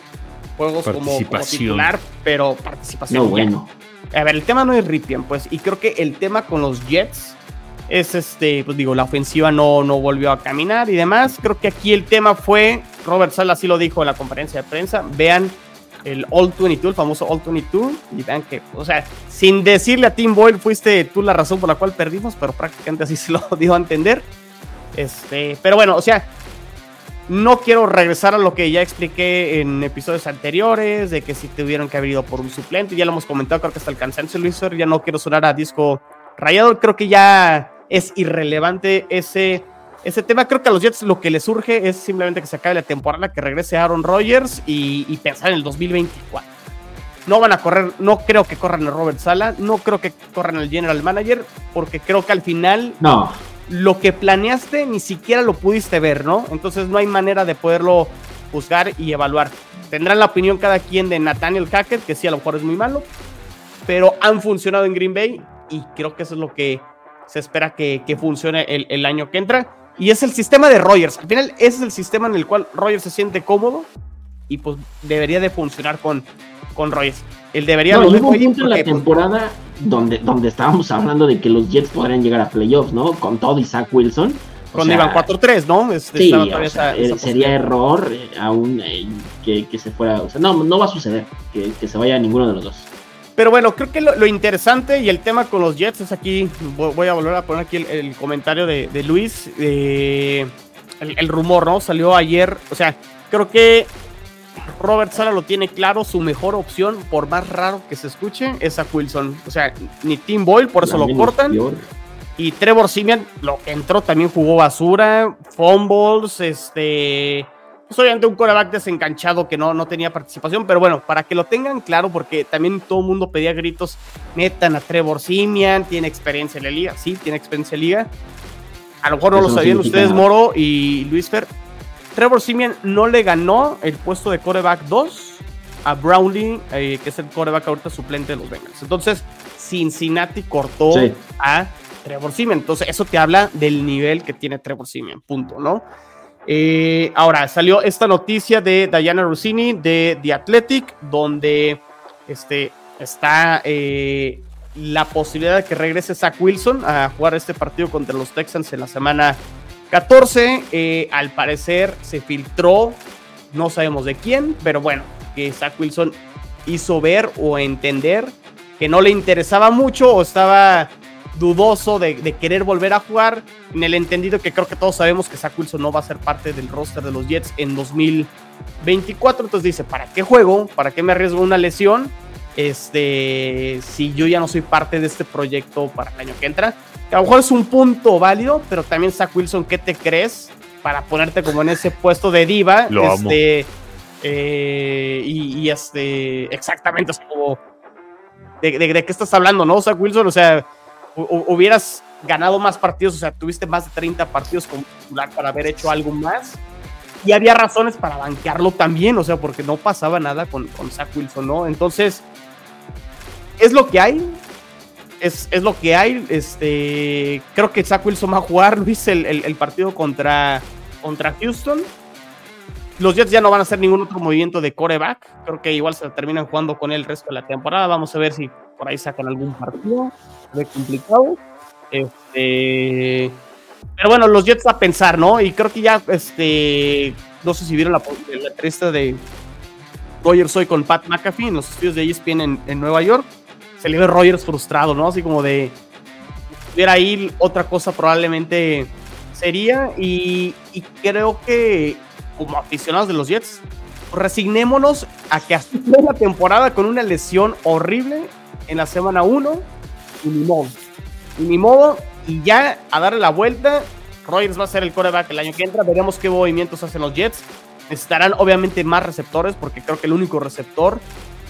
juegos como, titular, pero participación. No, bueno. A ver, el tema no es Ripien, pues. Y creo que el tema con los Jets es este, pues digo, la ofensiva no, no volvió a caminar y demás. Creo que aquí el tema fue, Robert Sala sí lo dijo en la conferencia de prensa, vean el All 22, el famoso All 22, y vean que, o sea, sin decirle a Tim Boyle, fuiste tú la razón por la cual perdimos, pero prácticamente así se lo dio a entender. Este, pero bueno, o sea, no quiero regresar a lo que ya expliqué en episodios anteriores, de que si tuvieron que haber ido por un suplente, ya lo hemos comentado, creo que hasta el cansancio, Luis, ya no quiero sonar a disco rayado, creo que ya es irrelevante ese, ese tema. Creo que a los Jets lo que les surge es simplemente que se acabe la temporada, que regrese Aaron Rodgers y, y pensar en el 2024. No van a correr, no creo que corran a Robert Sala, no creo que corran al general manager, porque creo que al final No, lo que planeaste ni siquiera lo pudiste ver, ¿no? Entonces no hay manera de poderlo juzgar y evaluar. Tendrán la opinión cada quien de Nathaniel Hackett, que sí, a lo mejor es muy malo, pero han funcionado en Green Bay y creo que eso es lo que se espera que, que funcione el, el año que entra. Y es el sistema de Rogers. Al final, ese es el sistema en el cual Rogers se siente cómodo y pues debería de funcionar con, con Rogers. Él debería no, hubo un punto en la pues, temporada donde, donde estábamos hablando de que los Jets podrían llegar a playoffs, ¿no? Con todo y Zach Wilson. Sea, iban 4-3, ¿no? Este, Sí, o sea, esa- eh, esa sería posibilidad. error eh, aún eh, que, que se fuera. O sea, no, no va a suceder que, que se vaya ninguno de los dos. Pero bueno, creo que lo, lo interesante y el tema con los Jets es aquí. Voy, a volver a poner aquí el, el comentario de, de Luis. eh, el, el rumor, ¿no? Salió ayer. O sea, creo que Robert Sala lo tiene claro. Su mejor opción, por más raro que se escuche, es a Wilson. O sea, ni Tim Boyle, por eso La lo cortan. peor. Y Trevor Simian, lo que entró también jugó basura, fumbles, este. Pues obviamente un coreback desencanchado que no, no tenía participación, pero bueno, para que lo tengan claro, porque también todo el mundo pedía gritos, metan a Trevor Simian, tiene experiencia en la liga, sí, tiene experiencia en la liga. A lo mejor no Eso lo sabían ustedes, nada. Moro y Luis Fer. Trevor Simian no le ganó el puesto de coreback 2 a Brownlee, eh, que es el coreback ahorita suplente de los Bengals. Entonces, Cincinnati cortó Sí. a Trevor Simeon. Entonces, eso te habla del nivel que tiene Trevor Simeon, punto, ¿no? Eh, ahora, salió esta noticia de Diana Rossini de The Athletic, donde este, está eh, la posibilidad de que regrese Zach Wilson a jugar este partido contra los Texans en la semana 14. Eh, al parecer se filtró, no sabemos de quién, pero bueno, que Zach Wilson hizo ver o entender que no le interesaba mucho o estaba dudoso de, de querer volver a jugar, en el entendido que creo que todos sabemos que Zach Wilson no va a ser parte del roster de los Jets en 2024, entonces dice, ¿para qué juego? ¿Para qué me arriesgo una lesión? Este, si yo ya no soy parte de este proyecto para el año que entra, que a lo mejor es un punto válido, pero también Zach Wilson, ¿qué te crees para ponerte como en ese puesto de diva? Lo amo. este, eh, y, y este, exactamente, así como, de, de- de qué estás hablando, no? Zach Wilson, o sea, hubieras ganado más partidos, o sea, tuviste más de 30 partidos como titular para haber hecho algo más. Y había razones para banquearlo también, o sea, porque no pasaba nada con, con Zach Wilson, ¿no? Entonces, es lo que hay. Es, es lo que hay. Este, creo que Zach Wilson va a jugar, Luis, el, el- partido contra, contra Houston. Los Jets ya no van a hacer ningún otro movimiento de coreback. Creo que igual se terminan jugando con él el resto de la temporada. Vamos a ver si por ahí sacan algún partido. Ve complicado. Este, pero bueno, los Jets a pensar, ¿no? Y creo que ya, este, no sé si vieron la, la entrevista de Rogers hoy con Pat McAfee en los estudios de ESPN en, en Nueva York. Se le ve Rogers frustrado, ¿no? Así como de, estuviera ahí, otra cosa probablemente sería. Y, y creo que como aficionados de los Jets, resignémonos a que fue la temporada con una lesión horrible en la semana 1 y ni modo. Y ni modo, y ya a darle la vuelta, Rogers va a ser el coreback el año que entra, veremos qué movimientos hacen los Jets. Necesitarán obviamente más receptores, porque creo que el único receptor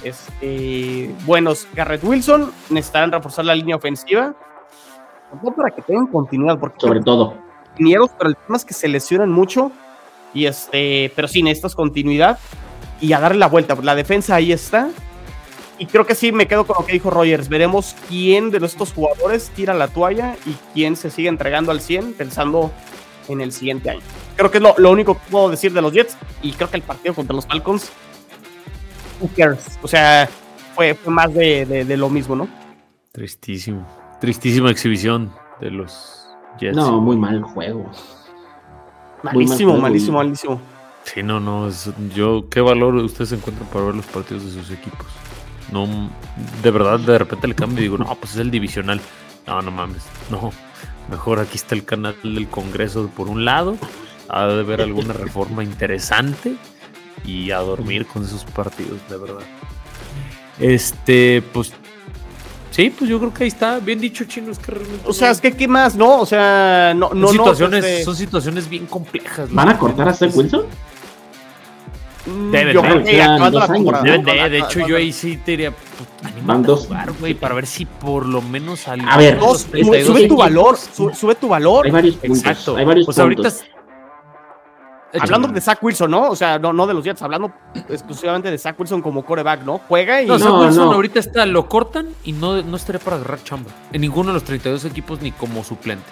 es eh, bueno es Garrett Wilson. Necesitarán reforzar la línea ofensiva. Para que tengan continuidad, porque Sobre todo. ingenieros, pero el tema es que se lesionan mucho. Y este, pero sí, necesitas continuidad y a darle la vuelta. La defensa ahí está. Y creo que sí me quedo con lo que dijo Rogers. Veremos quién de nuestros jugadores tira la toalla y quién se sigue entregando al 100 pensando en el siguiente año. Creo que es lo, lo único que puedo decir de los Jets. Y creo que el partido contra los Falcons, who cares? O sea, fue, fue más de, de- de lo mismo, ¿no? Tristísimo. Tristísima exhibición de los Jets. No, muy mal juego. Malísimo, juego, malísimo, malísimo. Sí, no, no. es- yo, ¿qué valor ustedes encuentran para ver los partidos de sus equipos? No, de verdad, de repente le cambio y digo, no, pues es el divisional. No, no mames. No. Mejor aquí está el canal del Congreso por un lado. Ha de ver alguna reforma interesante. Y a dormir con esos partidos, de verdad. Este, pues. Sí, pues yo creo que ahí está. Bien dicho, chino. Es que realmente. O sea, es que, ¿qué más? No, o sea, no, no, son, no, situaciones, este, son situaciones bien complejas. ¿no? ¿Van a cortar a Zach Wilson? Mm, Deben yo de, creo que quedan acabando dos la años, temporada, Deben ¿no? de, de Acá- hecho, yo ahí sí te diría, Van dos. jugar, güey, para ver si por lo menos al A ver, Dos, sube, 32 sube tu valor, su- sube tu valor. Hay varios puntos. Exacto. Hay varios Pues ahorita puntos. es- Hablando de Zach Wilson, ¿no? O sea, no, no de los Jets, hablando exclusivamente de Zach Wilson como coreback, ¿no? Juega y No, No, Zach Wilson no. ahorita está, lo cortan y no, no estaría para agarrar chamba. En ninguno de los 32 equipos ni como suplente.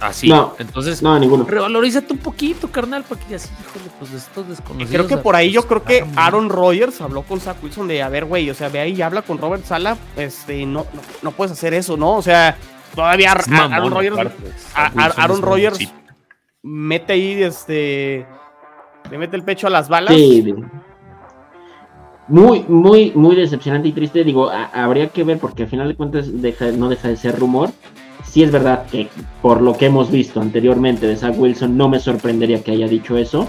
Así. No. Entonces, No, ninguno. revalorízate un poquito, carnal, para que así, híjole, pues de estos Y desconocidos. creo que por ahí yo creo que Aaron Rodgers habló con Zach Wilson de, a ver, güey, o sea, ve ahí y habla con Robert Sala, este, no, no, no puedes hacer eso, ¿no? O sea, todavía Es a- mamón, Aaron Rodgers a- a- Aaron Rodgers mete ahí, este, le mete el pecho a las balas. Sí, muy, muy, muy decepcionante y triste. Digo, a- habría que ver porque al final de cuentas deja- no deja de ser rumor. Sí es verdad que por lo que hemos visto anteriormente de Zach Wilson, no me sorprendería que haya dicho eso.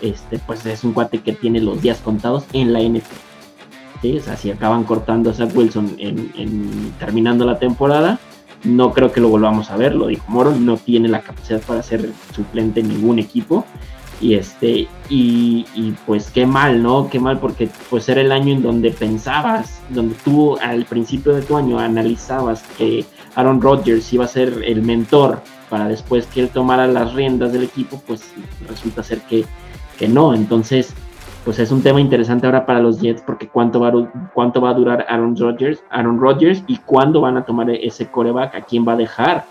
Este, pues es un cuate que tiene los días contados en la NFL. O sea, si acaban cortando a Zach Wilson en, en- terminando la temporada, no creo que lo volvamos a ver, lo dijo Moro, no tiene la capacidad para ser suplente en ningún equipo. Y este, y, y pues qué mal, ¿no? Qué mal porque pues era el año en donde pensabas, donde tú al principio de tu año analizabas que Aaron Rodgers iba a ser el mentor para después que él tomara las riendas del equipo, pues resulta ser que, que no. Entonces, pues es un tema interesante ahora para los Jets porque cuánto va cuánto va a durar Aaron Rodgers, Aaron Rodgers y cuándo van a tomar ese coreback, a quién va a dejar,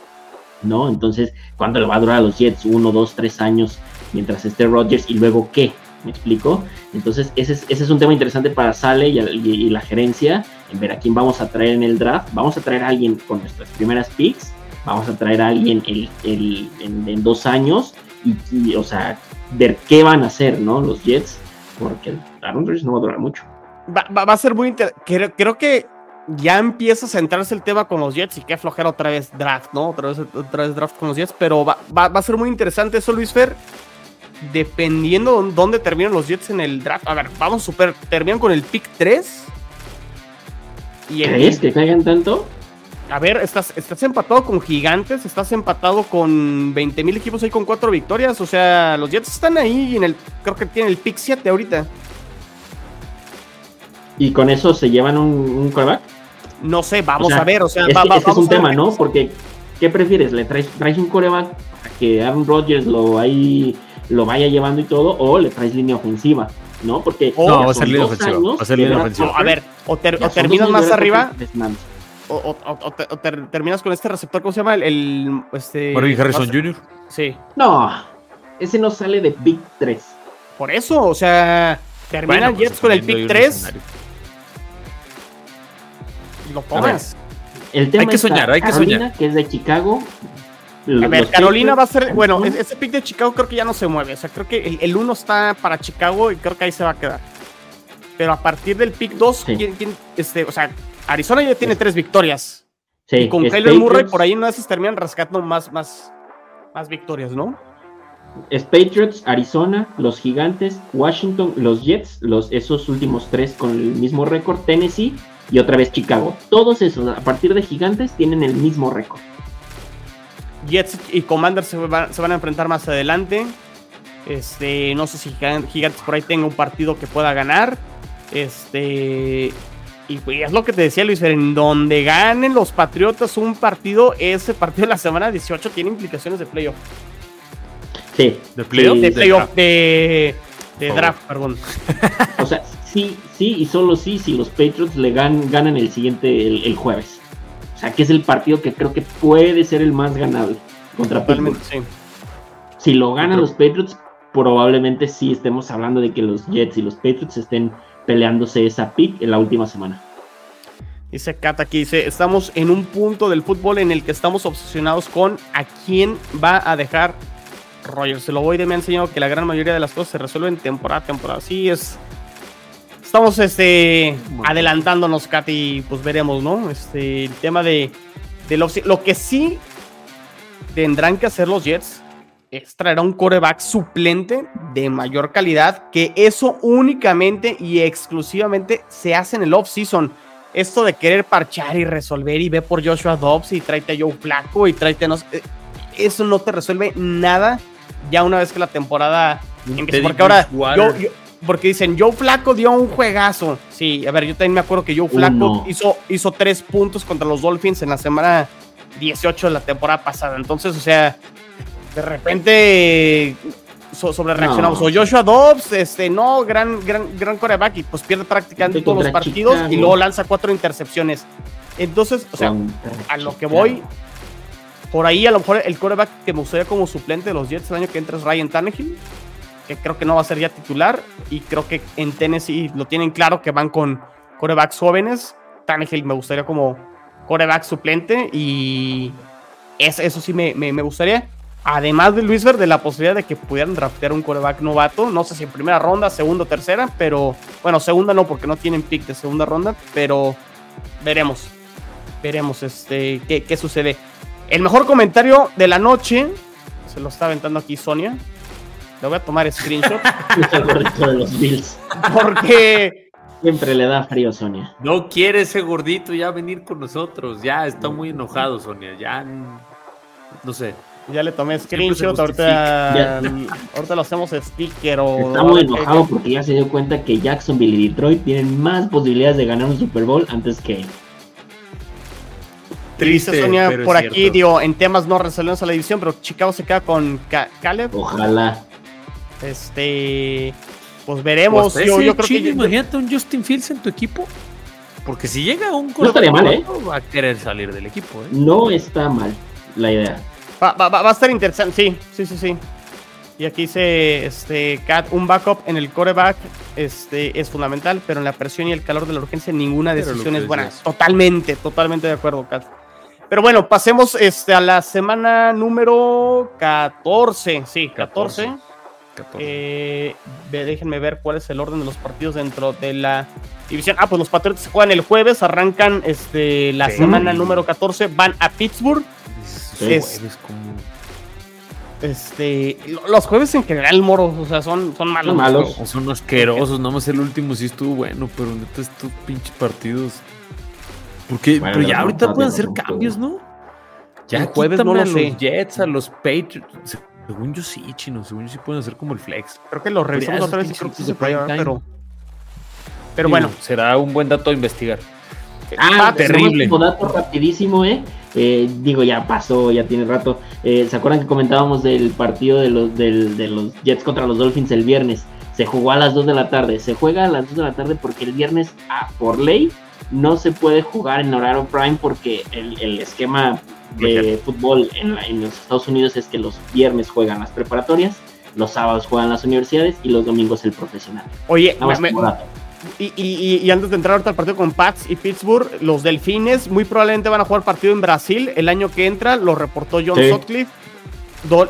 ¿no? Entonces, ¿cuánto le va a durar a los Jets? Uno, dos, tres años mientras esté Rodgers y luego qué, ¿me explico? Entonces, ese es, ese es un tema interesante para Sale y, y- y la gerencia en ver a quién vamos a traer en el draft. Vamos a traer a alguien con nuestras primeras picks, vamos a traer a alguien el, el- en, en dos años y, y, o sea, ver qué van a hacer, ¿no? Los Jets, porque Aaron Rodgers no va a durar mucho. Va, va- va a ser muy interesante. Creo, creo que ya empieza a centrarse el tema con los Jets y qué flojera otra vez draft, ¿no? Otra vez, otra vez draft con los Jets, pero va, va- va a ser muy interesante eso, Luis Fer. Dependiendo de dónde terminan los Jets en el draft. A ver, vamos super. Terminan con el pick 3. Y el, ¿Crees que caigan tanto? A ver, estás, estás empatado con gigantes, estás empatado con 20 mil equipos ahí con cuatro victorias. O sea, los Jets están ahí en el. Creo que tienen el pick 7 ahorita. Y con eso se llevan un, un quarterback. No sé, vamos O sea, a ver. O sea, es va- que va- ese es un tema, ¿no? Porque, ¿qué prefieres? ¿Le traes, traes un coreback que Aaron Rodgers lo, ahí, lo vaya llevando y todo? ¿O le traes línea ofensiva? ¿no? Porque No, va a ser línea ofensiva, va a ser línea ofensiva. A ver, o, ter- terminas más arriba, o, o- o- o te- o ter- terminas con este receptor, ¿cómo se llama? El, el, este, Marvin Harrison Jr. Sí, No, ese no sale de Big 3. por eso, o sea, terminan Bueno, pues, Jets con el un 3 escenario. y lo tomas. El tema Hay que soñar, hay que Carolina, soñar. que es de Chicago. A ver, Carolina va a ser, bueno, ese pick de Chicago creo que ya no se mueve, o sea, creo que el, 1 está para Chicago y creo que ahí se va a quedar. Pero a partir del pick 2, Sí. ¿quién, quién, este, o sea, Arizona ya tiene Sí. tres victorias. Sí, y con Kyler Murray por ahí no veces terminan rescatando más, más, más victorias, ¿no? Es Patriots, Arizona, los Gigantes, Washington, los Jets, los, esos últimos tres con el mismo récord, Tennessee y otra vez Chicago. Todos esos, a partir de Gigantes, tienen el mismo récord. Jets y Commanders se van, se van a enfrentar más adelante. Este, no sé si Gigan- Gigantes por ahí tenga un partido que pueda ganar. Este, y pues, es lo que te decía Luis, en donde ganen los Patriotas un partido, ese partido de la semana 18 tiene implicaciones de playoff. Sí. ¿De playoff? Sí, De playoff, draft. de, draft, perdón. O sea, sí, sí y solo sí si los Patriots le gan- ganan el siguiente, el, el jueves. O sea, que es el partido que creo que puede ser el más ganable contra Pittsburgh. Sí. Si lo ganan Creo- los Patriots, probablemente sí estemos hablando de que los Jets y los Patriots estén peleándose esa pick en la última semana. Dice Kat aquí, dice, estamos en un punto del fútbol en el que estamos obsesionados con a quién va a dejar Rogers. Se lo voy de me ha enseñado que la gran mayoría de las cosas se resuelven temporada a temporada. Sí, es... Estamos este, adelantándonos, Kat, y pues veremos, ¿no? Este, el tema de, del Lo que sí tendrán que hacer los Jets es traer a un coreback suplente de mayor calidad, que eso únicamente y exclusivamente se hace en el off-season. Esto de querer parchar y resolver y ve por Joshua Dobbs y tráete a Joe Flaco y tráete no, eh, eso no te resuelve nada ya una vez que la temporada. Porque ahora, porque dicen, Joe Flaco dio un juegazo. Sí, a ver, yo también me acuerdo que Joe Flaco hizo, hizo tres puntos contra los Dolphins en la semana 18 de la temporada pasada. Entonces, o sea, de repente sobre reaccionamos. O Joshua Dobbs, este, no, gran, gran, gran coreback y pues pierde prácticamente todos los partidos y luego lanza cuatro intercepciones. Entonces, o sea, a lo que voy, por ahí a lo mejor el coreback que me gustaría como suplente de los Jets el año que entra es Ryan Tannehill, creo que no va a ser ya titular y creo que en Tennessee lo tienen claro que van con corebacks jóvenes. Tannehill me gustaría como coreback suplente y eso, eso sí me, me, me gustaría además de Luis Verde, la posibilidad de que pudieran draftear un coreback novato, no sé si en primera ronda, segunda o tercera, pero bueno, segunda no, porque no tienen pick de segunda ronda, pero veremos, veremos este, qué, qué sucede. El mejor comentario de la noche, se lo está aventando aquí Sonia, le voy a tomar screenshot. de los Bills. Porque... Siempre le da frío, Sonia. No quiere ese gordito ya venir con nosotros. Ya está muy enojado, Sonia. Ya no sé. Ya le tomé screenshot, ahorita, ahorita lo hacemos sticker o... Está muy enojado porque ya se dio cuenta que Jacksonville y Detroit tienen más posibilidades de ganar un Super Bowl antes que él. Triste, Sonia, por aquí, digo, en temas no resolvemos a la división, pero Chicago se queda con Caleb. Ojalá. Este, pues veremos. Pues yo, yo creo que imagínate un Justin Fields en tu equipo. Porque si llega un no estaría mal, ¿eh? va a querer salir del equipo. ¿eh? No está mal la idea. Va, a estar interesante, sí, sí, sí, sí. Y aquí dice, este, Cat, un backup en el coreback este, es fundamental, pero en la presión y el calor de la urgencia ninguna decisión es buena. Totalmente, totalmente de acuerdo, Cat. Pero bueno, pasemos este, a la semana número 14. Sí, 14. Eh, déjenme ver cuál es el orden de los partidos dentro de la división. Ah, pues los Patriots se juegan el jueves, arrancan este, la semana número 14, van a Pittsburgh este, los jueves en general, moros, o sea, son, son malos. Son malos. Son asquerosos, nada más el último sí estuvo bueno, pero neta estos pinches partidos. Porque, pero ya ahorita pueden hacer cambios, ¿no? Ya el jueves no lo a los Jets, a los Patriots. Según yo sí, chino, según yo sí pueden hacer como el flex. Creo que lo revisamos otra vez y creo que se puede, pero. Pero bueno. Será un buen dato a investigar. Ah, terrible. Un dato rapidísimo, ¿eh? Eh, digo, ya pasó, ya tiene rato. Eh, ¿Se acuerdan que comentábamos del partido de los, de los Jets contra los Dolphins el viernes? Se jugó a las 2 de la tarde. Se juega a las 2 de la tarde porque el viernes, ah, por ley, no se puede jugar en horario prime porque el, esquema de fútbol en, los Estados Unidos es que los viernes juegan las preparatorias, los sábados juegan las universidades y los domingos el profesional. Oye, me, y, antes de entrar ahorita al partido con Pats y Pittsburgh, los Delfines muy probablemente van a jugar partido en Brasil el año que entra, lo reportó John Sutcliffe.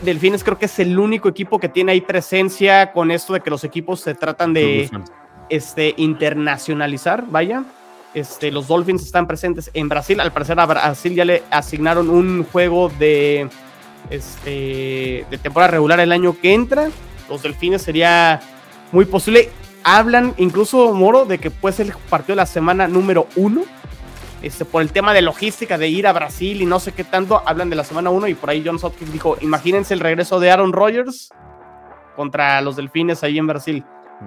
Delfines creo que es el único equipo que tiene ahí presencia con esto de que los equipos se tratan de este, internacionalizar, vaya. Este, los Dolphins están presentes en Brasil. Al parecer a Brasil ya le asignaron un juego de, este, de temporada regular el año que entra. Los Delfines sería muy posible hablan incluso Moro de que puede ser el partido de la semana número uno. Este, por el tema de logística de ir a Brasil y no sé qué tanto, hablan de la semana uno y por ahí John Sotkin dijo, imagínense el regreso de Aaron Rodgers contra los Delfines ahí en Brasil.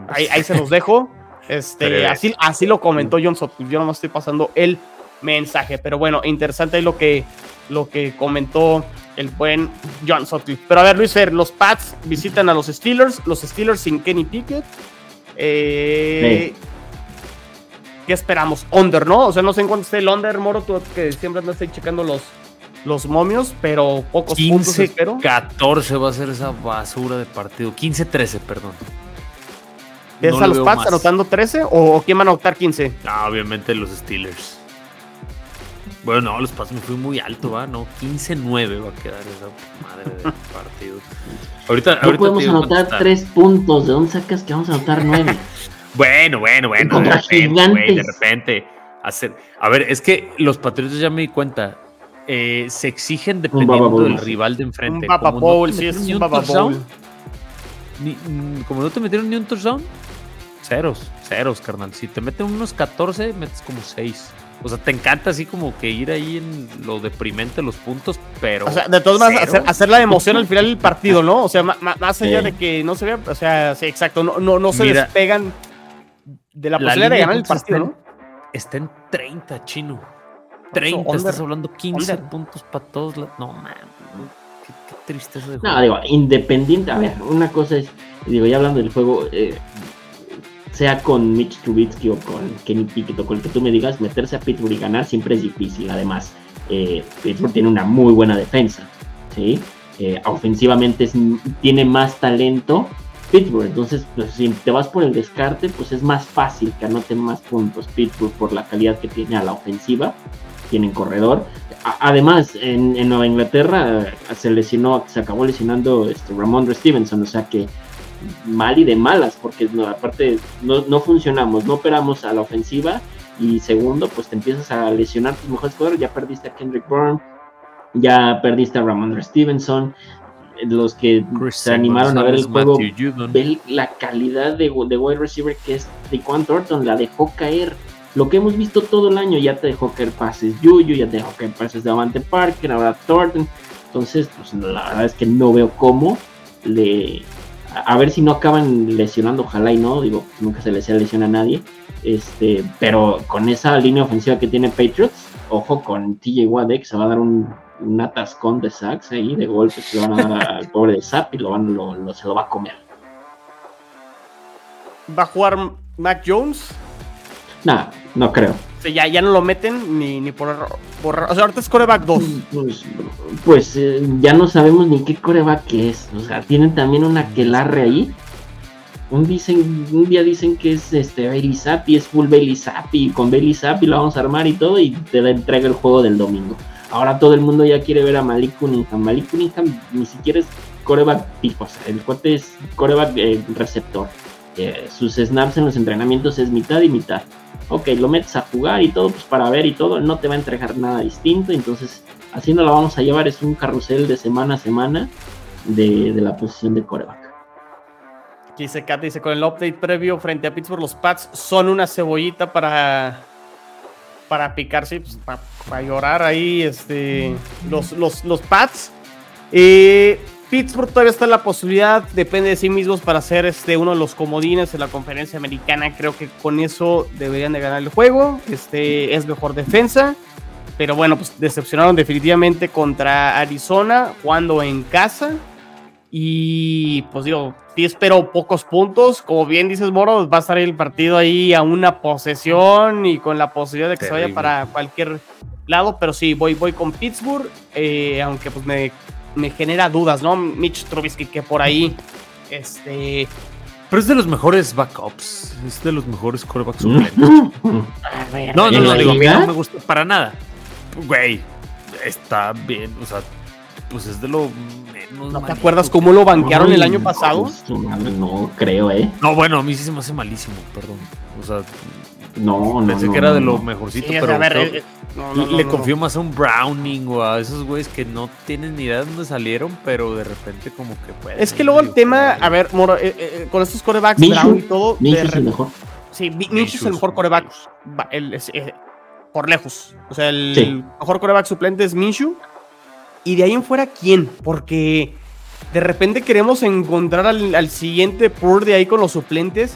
Ahí, se los dejo. Este, así, así lo comentó John Sotkin. Yo no me estoy pasando el mensaje, pero bueno, interesante ahí lo que, lo que comentó el buen John Sotcliffe. Pero a ver, Luis Fer, los Pats visitan a los Steelers, los Steelers sin Kenny Pickett. Eh, ¿Qué esperamos? Under, ¿no? O sea, no sé en cuánto esté el under, Moro, tú que siempre andas ahí checando los, los momios, pero pocos 15, puntos espero. 14 va a ser esa basura de partido. 15-13, perdón. ¿Ves a los Pats anotando 13 o quién va a anotar 15? No, obviamente los Steelers. Bueno, no, los Pats me fui muy alto, ¿va? No, 15-9 va a quedar esa madre de partido. Ahorita, no podemos anotar 3 puntos. ¿De dónde sacas que vamos a anotar 9? bueno, bueno, bueno. De repente, de repente. Hacer... A ver, es que los Patriotas ya me di cuenta. eh, se exigen dependiendo del rival de enfrente. Un Papa Bowl, sí, es un Papa Bowl. Mm, como no te metieron ni un touchdown, ceros, ceros, carnal. Si te meten unos 14, metes como 6. O sea, te encanta así como que ir ahí en lo deprimente los puntos, pero. O sea, de todas maneras, hacer, la emoción al final del partido, ¿no? O sea, más allá de que no se vea, o sea, sí, exacto, no, no, no se despegan de la, posibilidad de ganar el partido, ¿no? Está en 30, chino. 30, estás hablando 15 puntos para todos. No, man, tristeza de juego. No, digo, independiente, a ver, una cosa es, digo, ya hablando del juego, eh, sea con Mitch Trubisky o con Kenny Pickett o con el que tú me digas, meterse a Pittsburgh y ganar siempre es difícil. Además, eh, Pittsburgh tiene una muy buena defensa, ¿sí? Eh, ofensivamente tiene más talento Pittsburgh. Entonces, pues, si te vas por el descarte, pues es más fácil que anoten más puntos Pittsburgh por la calidad que tiene a la ofensiva. Tienen corredor. Además, en, Nueva Inglaterra eh, se lesionó, se acabó lesionando este, Ramondre Stevenson, o sea que mal y de malas, porque no, aparte no, funcionamos, no operamos a la ofensiva y segundo, pues te empiezas a lesionar tus mejores jugadores, ya perdiste a Kendrick Bourne, ya perdiste a Ramondre Stevenson, los que se animaron a ver el juego, ve la calidad de, de wide receiver que es Dequan Thornton, la dejó caer. Lo que hemos visto todo el año, ya te dejó caer pases Yuyu, ya te dejó caer pases de Avante Parker, ahora Thornton. Entonces, pues la verdad es que no veo cómo le, a ver si no acaban lesionando, ojalá y no, digo, nunca se les lesiona a nadie, este, pero con esa línea ofensiva que tiene Patriots, ojo con TJ Watt, que se va a dar un, atascón de sacks ahí, de golpes que van a dar al pobre Zap y lo van, lo, se lo va a comer. ¿Va a jugar Mac Jones? No, no creo ya, ya no lo meten ni, ni por, O sea, ahorita es coreback 2. Pues, pues eh, ya no sabemos ni qué coreback es. O sea, tienen también una quelarre ahí. Un, dicen, un día dicen que es este Bailey Zappi, es full Bailey Zappi, con Bailey Zappi lo vamos a armar y todo, y te entrega el juego del domingo. Ahora todo el mundo ya quiere ver a Malik Cunningham. Malik Cunningham ni siquiera es coreback tipo, o sea, el cuate es coreback eh, receptor. Eh, sus snaps en los entrenamientos es mitad y mitad ok, lo metes a jugar y todo, pues para ver y todo, no te va a entregar nada distinto, entonces así no la vamos a llevar, es un carrusel de semana a semana de, la posición de coreback. Dice Kat, dice, con el update previo frente a Pittsburgh, los Pats son una cebollita para para picarse, pues, para, llorar ahí, este, los, los, los Pats. Eh, Pittsburgh todavía está en la posibilidad, depende de sí mismos para ser este, uno de los comodines en la conferencia americana. Creo que con eso deberían de ganar el juego. Este es mejor defensa. Pero bueno, pues decepcionaron definitivamente contra Arizona, jugando en casa. Y pues digo, sí espero pocos puntos. Como bien dices, Moro, va a estar el partido ahí a una posesión y con la posibilidad de que se vaya para cualquier lado. Pero sí, voy, voy con Pittsburgh. Eh, aunque pues me me genera dudas, ¿no? Mitch Trubisky que por ahí, este... Pero es de los mejores backups, es de los mejores corebacks suplentes. no, no, no, digo, mira, no me gusta para nada. Güey, está bien, o sea, pues es de lo menos. ¿No te acuerdas cómo lo banquearon el año pasado? No creo, ¿eh? No, bueno, a mí sí se me hace malísimo, perdón. O sea, no, no. Pensé que era de lo mejorcito, pero. A ver, eh, le confío más a un Browning o a esos güeyes que no tienen ni idea de dónde salieron, pero de repente como que pueden. Es que luego el tema, a ver, Moro, eh, eh, con estos corebacks, Brown y todo. Minshew es el mejor. Sí, Minshew es el mejor coreback por lejos. O sea, el mejor coreback suplente es Minshew. Y de ahí en fuera, ¿quién? Porque de repente queremos encontrar al, al siguiente Pur de ahí con los suplentes.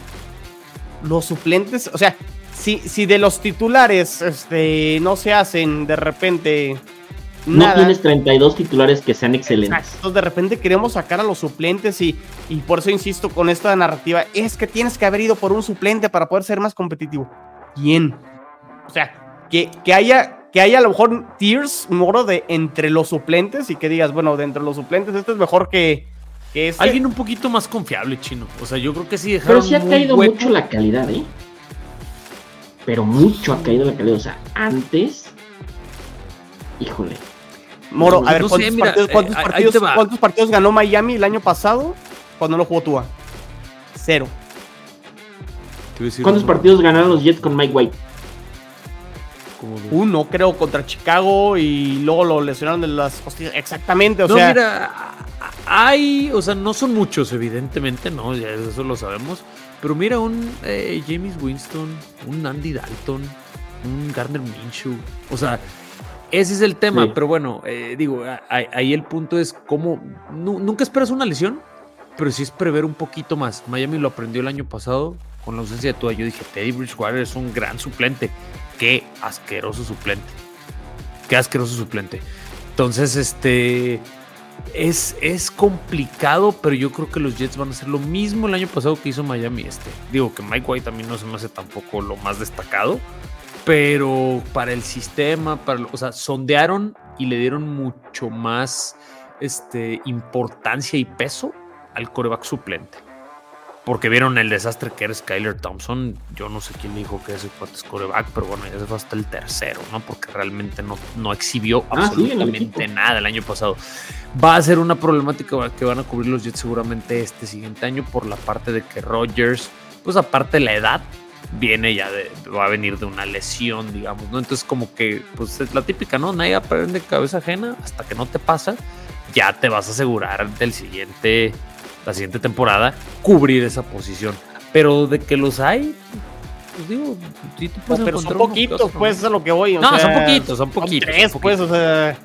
Los suplentes, o sea, si, de los titulares este, no se hacen de repente. No tienes 32 titulares que sean excelentes. Entonces de repente queremos sacar a los suplentes y, y por eso insisto con esta narrativa. Es que tienes que haber ido por un suplente para poder ser más competitivo. ¿Quién? O sea, que, que haya que haya a lo mejor tiers, moro de entre los suplentes y que digas, bueno, de entre los suplentes, esto es mejor que, que este. Alguien un poquito más confiable, chino. O sea, yo creo que sí dejaron. Pero sí ha caído mucho la calidad, ¿eh? Pero mucho ha caído la calidad. O sea, antes, híjole. Moro, a ver, ¿cuántos, partidos, ganó Miami el año pasado cuando no jugó Tua? Cero. ¿Cuántos partidos ganaron los Jets con Mike White? Uno, creo, contra Chicago y luego lo lesionaron de las costillas. Exactamente, o no, sea. mira, hay, o sea, no son muchos, evidentemente, no, ya eso lo sabemos. Pero mira, un eh, James Winston, un Andy Dalton, un Gardner Minshew. O sea, ese es el tema. Sí. Pero bueno, eh, digo, ahí, ahí el punto es cómo. nu- nunca esperas una lesión, pero sí es prever un poquito más. Miami lo aprendió el año pasado con la ausencia de Tua. Yo dije, Teddy Bridgewater es un gran suplente. Qué asqueroso suplente. Qué asqueroso suplente. Entonces, este. Es, es complicado, pero yo creo que los Jets van a hacer lo mismo el año pasado que hizo Miami este. Digo que Mike White también no se me hace tampoco lo más destacado, pero para el sistema, para, o sea, sondearon y le dieron mucho más este, importancia y peso al coreback suplente. Porque vieron el desastre que era Skyler Thompson. Yo no sé quién dijo que ese cuate es coreback, pero bueno, ya se fue hasta el tercero, ¿no? Porque realmente no, no exhibió Ah, sí, en el absolutamente nada el año pasado. Va a ser una problemática que van a cubrir los Jets seguramente este siguiente año por la parte de que Rodgers, pues aparte de la edad, viene ya de, va a venir de una lesión, digamos, ¿no? Entonces como que, pues es la típica, ¿no? Nadie aprende cabeza ajena hasta que no te pasa, ya te vas a asegurar del siguiente, la siguiente temporada, cubrir esa posición. Pero de que los hay, pues digo, sí te puedes pero son poquitos, ¿no? pues, es a lo que voy. o No, sea, son poquitos, son poquitos. tres, son pues, poquitos. o sea.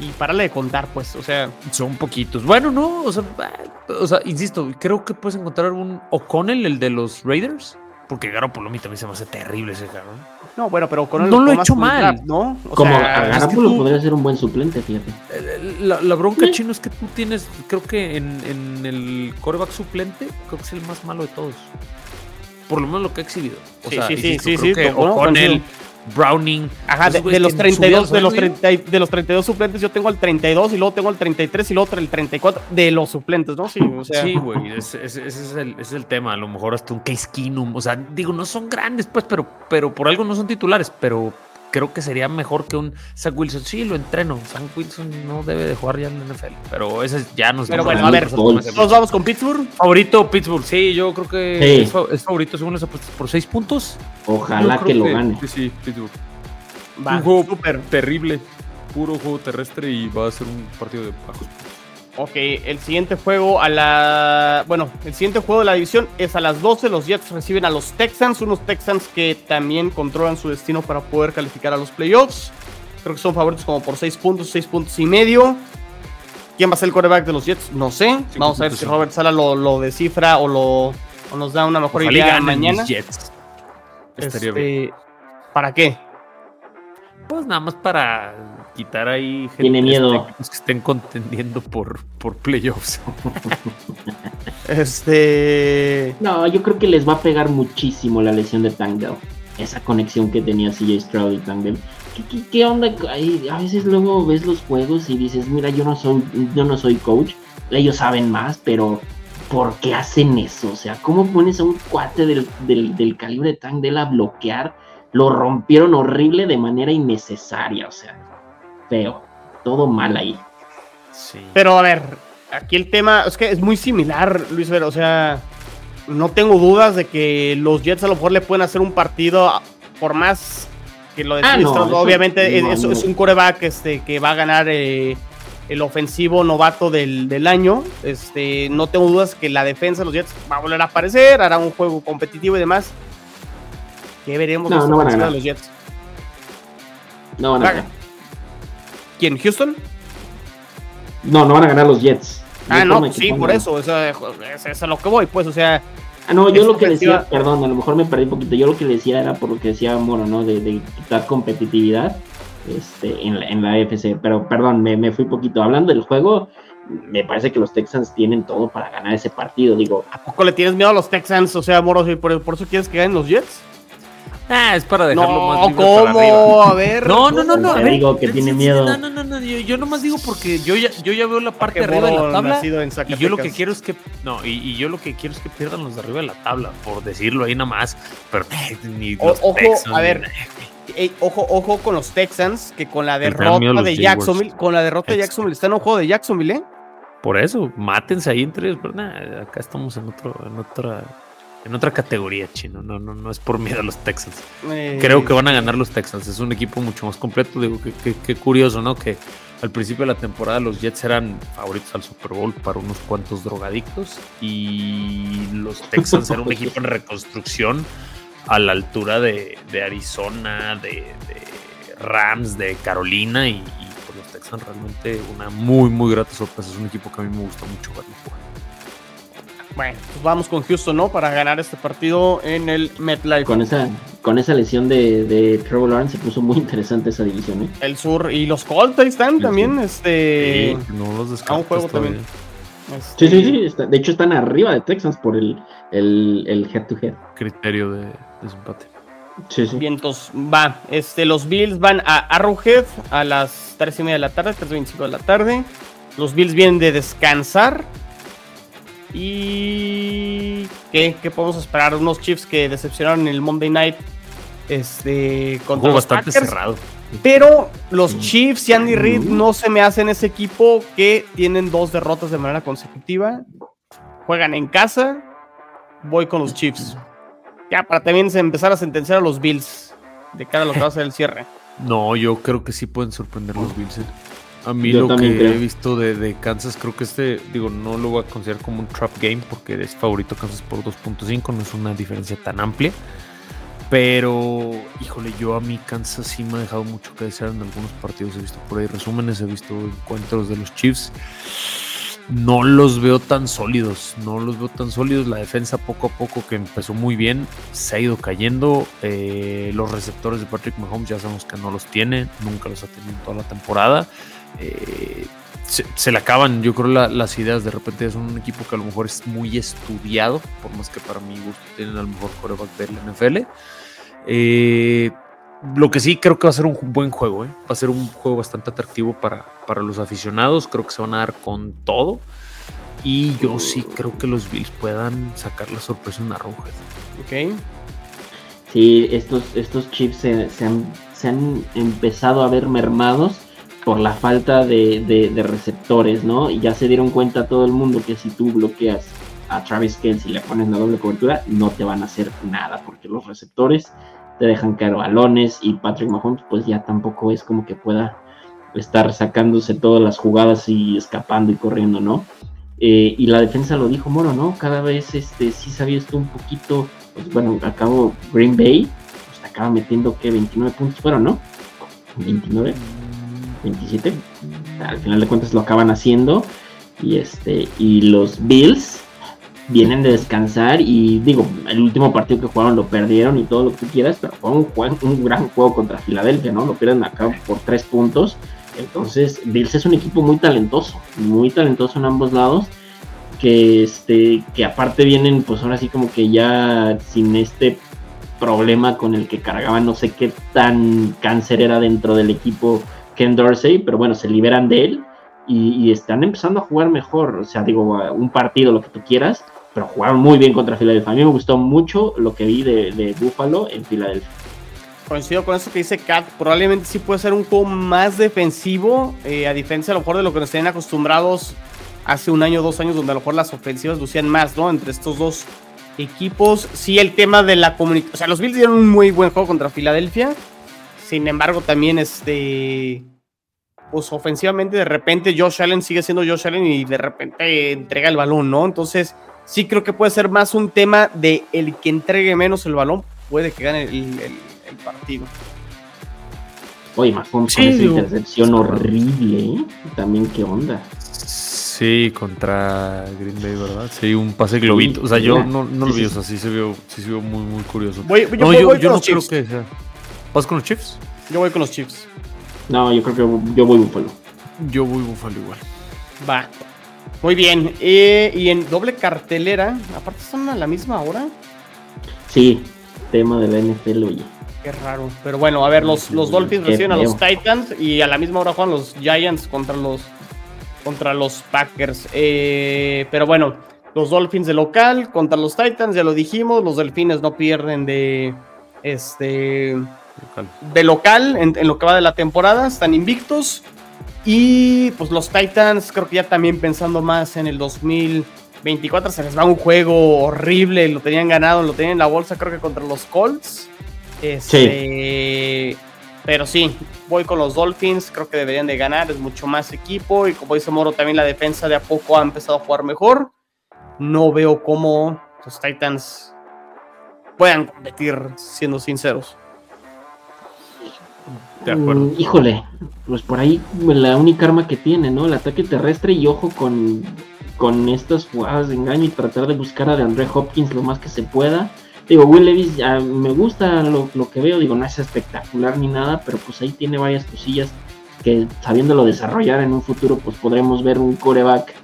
Y párale de contar, pues, o sea. Son poquitos. Bueno, no, o sea, eh, o sea, insisto, creo que puedes encontrar un O'Connell, el de los Raiders, porque Garoppolo a mí también se me hace terrible ese cabrón. No, bueno, pero con el No lo he hecho con mal. draft, ¿no? O Como sea, a es que Garoppolo tú- podría ser un buen suplente, fíjate. La, la bronca Sí. chino es que tú tienes, creo que en, en el coreback suplente, creo que es el más malo de todos. Por lo menos lo que ha exhibido. O Sí, sea, sí, sí, sí, O'Connell, coincido. Browning. Ajá, de, de los que en su 32, vida de los, son, digo, 30, y- de los 32 suplentes, yo tengo el 32 y luego tengo el 33 y luego el 34 de los suplentes, ¿no? Sí, o sea. Sí, güey, ese, ese- ese es el, ese es el tema. A lo mejor hasta un Case Keenum. O sea, digo, no son grandes, pues, pero, pero por algo no son titulares. Pero creo que sería mejor que un Zach Wilson. Sí, lo entreno. Zach Wilson no debe de jugar ya en la NFL. Pero ese es- ya nos Pero vamos bueno, a ver. Nos vamos con Pittsburgh. Favorito Pittsburgh, sí, yo creo que Sí. es, fa- es favorito según las apuestas por seis puntos. Ojalá que lo gane. Sí, sí, Pittsburgh. Va, un juego súper. terrible, puro juego terrestre y va a ser un partido de bajos. Ok, el siguiente juego a la. Bueno, el siguiente juego de la división es a las 12. Los Jets reciben a los Texans, unos Texans que también controlan su destino para poder calificar a los playoffs. Creo que son favoritos como por 6 puntos, 6 puntos y medio. ¿Quién va a ser el quarterback de los Jets? No sé. Vamos a ver si Robert Sala lo, lo descifra o, lo, o nos da una mejor Ojalá idea mañana. mis Jets. Este, ¿Para qué? Pues nada más para quitar ahí gente Tiene miedo. este, que estén contendiendo por, por playoffs. Este. No, yo creo que les va a pegar muchísimo la lesión de Tangle. Esa conexión que tenía CJ Stroud y Tangle. ¿Qué, qué, qué onda? Ay, a veces luego ves los juegos y dices, mira, yo no soy, yo no soy coach. Ellos saben más, pero ¿por qué hacen eso? O sea, ¿cómo pones a un cuate del, del, del calibre de Tangle a bloquear? Lo rompieron horrible de manera innecesaria. O sea, feo. Todo mal ahí. Sí. Pero a ver, aquí el tema es que es muy similar, Luis Ver. O sea, no tengo dudas de que los Jets a lo mejor le pueden hacer un partido por más que lo de Ah, no, eso- Obviamente no, es, no. es un coreback este, que va a ganar eh, el ofensivo novato del, del año. Este, no tengo dudas que la defensa de los Jets va a volver a aparecer, hará un juego competitivo y demás. ¿Qué veremos No, no van a ofensiva de ganar. los Jets? No van a Va- ganar. ¿Quién? ¿Houston? No, no van a ganar los Jets. Ah, no, sí, por eso. Eso es, es a lo que voy, pues, o sea. Ah, no, yo lo que ofensiva- decía, perdón, a lo mejor me perdí un poquito. Yo lo que decía era por lo que decía Moro, ¿no? De, de quitar competitividad este, en, la, en la AFC. Pero perdón, me, me fui poquito. Hablando del juego, me parece que los Texans tienen todo para ganar ese partido. Digo, ¿A poco le tienes miedo a los Texans? O sea, Moros, ¿y por, por eso quieres que ganen los Jets? Ah, es para dejarlo No, más libre para arriba. ¿cómo? A ver. No, no, no, no. Te digo que sí, tiene sí, miedo. No, no, no, no. Yo, yo nomás digo porque yo ya, yo ya veo la parte de arriba de la tabla. Y yo lo que quiero es que. No, y, y yo lo que quiero es que pierdan los de arriba de la tabla, por decirlo ahí nada más. Pero eh, ni O- los ojo, Texans, a ver, Ey, ojo, ojo con los Texans, que con la derrota de. Jacksonville, con la derrota de. Jacksonville, está en un juego de Jacksonville, ¿eh? Por eso, mátense ahí entre ellos. Pero nada, acá estamos en otro, en otra, en otra categoría, chino. No, no, no es por miedo a los Texans. Eh, Creo que van a ganar los Texans. Es un equipo mucho más completo. Digo, qué curioso, ¿no? Que al principio de la temporada los Jets eran favoritos al Super Bowl para unos cuantos drogadictos y los Texans eran un equipo en reconstrucción a la altura de, Arizona, de, Rams, de Carolina y, y pues los Texans realmente una muy muy grata sorpresa. Es un equipo que a mí me gusta mucho verlo jugar. Bueno, pues vamos con Houston, ¿no? Para ganar este partido en el MetLife. Con esa, con esa lesión de, de Trevor Lawrence se puso muy interesante esa división, ¿eh? El sur y los Colts ahí están también, este... no los A un juego también. Sí, sí, sí. de hecho están arriba de Texans por el, el, head to head. Criterio de desempate. Sí, sí. Vientos, va. Este, los Bills van a Arrowhead a las 3 y media de la tarde, 3.25 de la tarde. Los Bills vienen de descansar y ¿qué, ¿qué, podemos esperar? Unos Chiefs que decepcionaron en el Monday Night este, contra los bastante cerrado. Pero los Chiefs y Andy Reid no se me hacen ese equipo que tienen dos derrotas de manera consecutiva. Juegan en casa. Voy con los Chiefs. Ya, para también empezar a sentenciar a los Bills de cara a lo que va a ser el cierre. No, yo creo que sí pueden sorprender los Bills. A mí lo que he visto de, Kansas, creo que este, digo, no lo voy a considerar como un trap game porque es favorito Kansas por 2.5, no es una diferencia tan amplia. Pero, híjole, yo a mí Kansas sí me ha dejado mucho que desear en algunos partidos. He visto por ahí resúmenes, he visto encuentros de los Chiefs. No los veo tan sólidos, no los veo tan sólidos. La defensa poco a poco que empezó muy bien, se ha ido cayendo. Eh, los receptores de Patrick Mahomes ya sabemos que no los tiene, nunca los ha tenido en toda la temporada. Eh, se, le acaban, yo creo, las ideas. De repente es un equipo que a lo mejor es muy estudiado, por más que para mi gusto tienen al mejor coreback del NFL. Eh, lo que sí creo que va a ser un buen juego, ¿eh? va a ser un juego bastante atractivo para, para los aficionados. Creo que se van a dar con todo. Y yo sí creo que los Bills puedan sacar la sorpresa en Arrowhead. Ok. Sí, estos, estos chips se, han, se han empezado a ver mermados por la falta de, receptores, ¿no? Y ya se dieron cuenta todo el mundo que si tú bloqueas a Travis Kelce y le pones la doble cobertura, no te van a hacer nada, porque los receptores te dejan caer balones y Patrick Mahomes pues ya tampoco es como que pueda estar sacándose todas las jugadas y escapando y corriendo, ¿no? Eh, y la defensa lo dijo Moro, ¿no? Cada vez este, sí sabías tú un poquito, pues bueno, acabo Green Bay, pues acaba metiendo que 29 puntos fueron, ¿no? 29. 27. Al final de cuentas lo acaban haciendo. Y este. Y los Bills vienen de descansar. Y digo, el último partido que jugaron lo perdieron y todo lo que quieras. Pero fue un, un gran juego contra Filadelfia, ¿no? Lo pierden acá por tres puntos. Entonces, Bills es un equipo muy talentoso. Muy talentoso en ambos lados. Que este. Que aparte vienen, pues ahora sí como que ya sin este problema con el que cargaban, no sé qué tan cáncer era dentro del equipo Ken Dorsey, pero bueno, se liberan de él y, están empezando a jugar mejor. O sea, digo, un partido, lo que tú quieras, pero jugaron muy bien contra Filadelfia. A mí me gustó mucho lo que vi de, Buffalo en Filadelfia. Coincido con eso que dice Kat. Probablemente sí puede ser un juego más defensivo, eh, a diferencia a lo mejor de lo que nos tenían acostumbrados hace un año dos años, donde a lo mejor las ofensivas lucían más, ¿no? Entre estos dos equipos. Sí, el tema de la comunicación. O sea, los Bills dieron un muy buen juego contra Filadelfia. Sin embargo, también este. Pues ofensivamente, de repente Josh Allen sigue siendo Josh Allen y de repente entrega el balón, ¿no? Entonces, sí creo que puede ser más un tema de el que entregue menos el balón, puede que gane el, partido. Oye, más con esa intercepción horrible, ¿eh? También, ¿qué onda? Sí, contra Green Bay, ¿verdad? Sí, un pase globito. o sea, yo no, no lo vi, o sea, sí se vio, sí se vio muy, muy curioso. Voy, yo, no, yo, no creo que sea. ¿Vas con los Chiefs? Yo voy con los Chiefs. No, yo creo que yo voy Buffalo. Yo voy Buffalo igual. Va. Muy bien. Eh, y en doble cartelera, aparte son a la misma hora. Sí, tema de la NFL, oye. Qué raro. Pero bueno, a ver, los, los Dolphins reciben a los Titans y a la misma hora juegan los Giants contra los, contra los Packers. Eh, pero bueno, los Dolphins de local contra los Titans, ya lo dijimos. Los Delfines no pierden de. Este de local en, lo que va de la temporada, están invictos. Y pues los Titans, creo que ya también pensando más en el 2023 24 se les va un juego horrible, lo tenían ganado, lo tenían en la bolsa, creo que contra los Colts. Este, Pero sí, voy con los Dolphins, creo que deberían de ganar, es mucho más equipo y como dice Moro, también la defensa de a poco ha empezado a jugar mejor. No veo cómo los Titans puedan competir, siendo sinceros. De acuerdo. Mm, híjole, pues por ahí la única arma que tiene, ¿no? El ataque terrestre y ojo con, con estas jugadas de engaño y tratar de buscar a DeAndre Hopkins lo más que se pueda. Digo, Will Levis ya me gusta lo, que veo, digo, no es espectacular ni nada, pero pues ahí tiene varias cosillas que sabiéndolo desarrollar en un futuro, pues podremos ver un coreback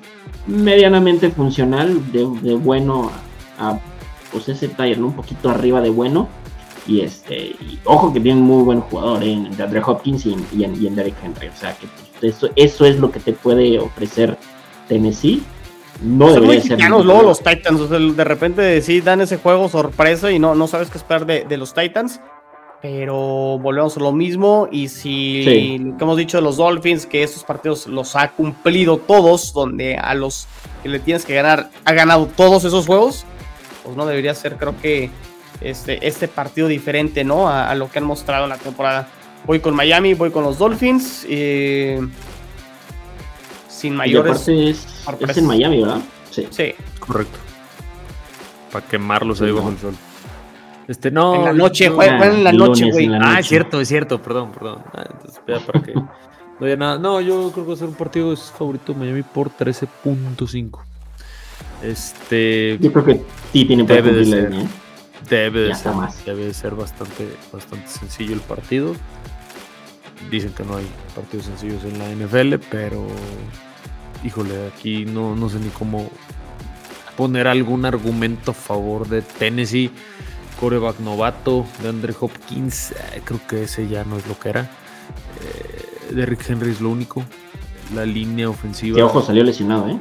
medianamente funcional, de, bueno a, pues ese taller, Un poquito arriba de bueno y este, ojo que tiene muy buen jugador ¿eh? en DeAndre Hopkins y en, Derek Henry. O sea que pues, eso, eso es lo que te puede ofrecer Tennessee. No Son muy ser luego los Titans. de repente sí dan ese juego sorpresa y no, no sabes qué esperar de, los Titans. Pero volvemos a lo mismo. Y si lo que hemos dicho de los Dolphins, que estos partidos los ha cumplido todos, donde a los que le tienes que ganar ha ganado todos esos juegos, pues no debería ser, creo que este, este partido diferente, ¿no? A, lo que han mostrado en la temporada. Voy con Miami, voy con los Dolphins. sin mayores. es, es, en Miami, ¿verdad? Sí. sí. Correcto. Para quemarlos ahí bajo el sol. Este, no. En la noche, juegan en la noche, güey. Ah, es cierto, es cierto, perdón, perdón. Ah, entonces, para que. No haya nada. No, yo creo que va a ser un partido es favorito Miami por 13.5. Este. Yo creo que sí tiene debe de ser. ¿eh? Debe de, ser, debe ser bastante, bastante sencillo el partido. Dicen que no hay partidos sencillos en la NFL, pero híjole, aquí no, no sé ni cómo poner algún argumento a favor de Tennessee. Coreback novato de Andre Hopkins, eh, creo que ese ya no es lo que era. Eh, Derrick Henry es lo único. La línea ofensiva. Que ojo, salió lesionado, ¿eh?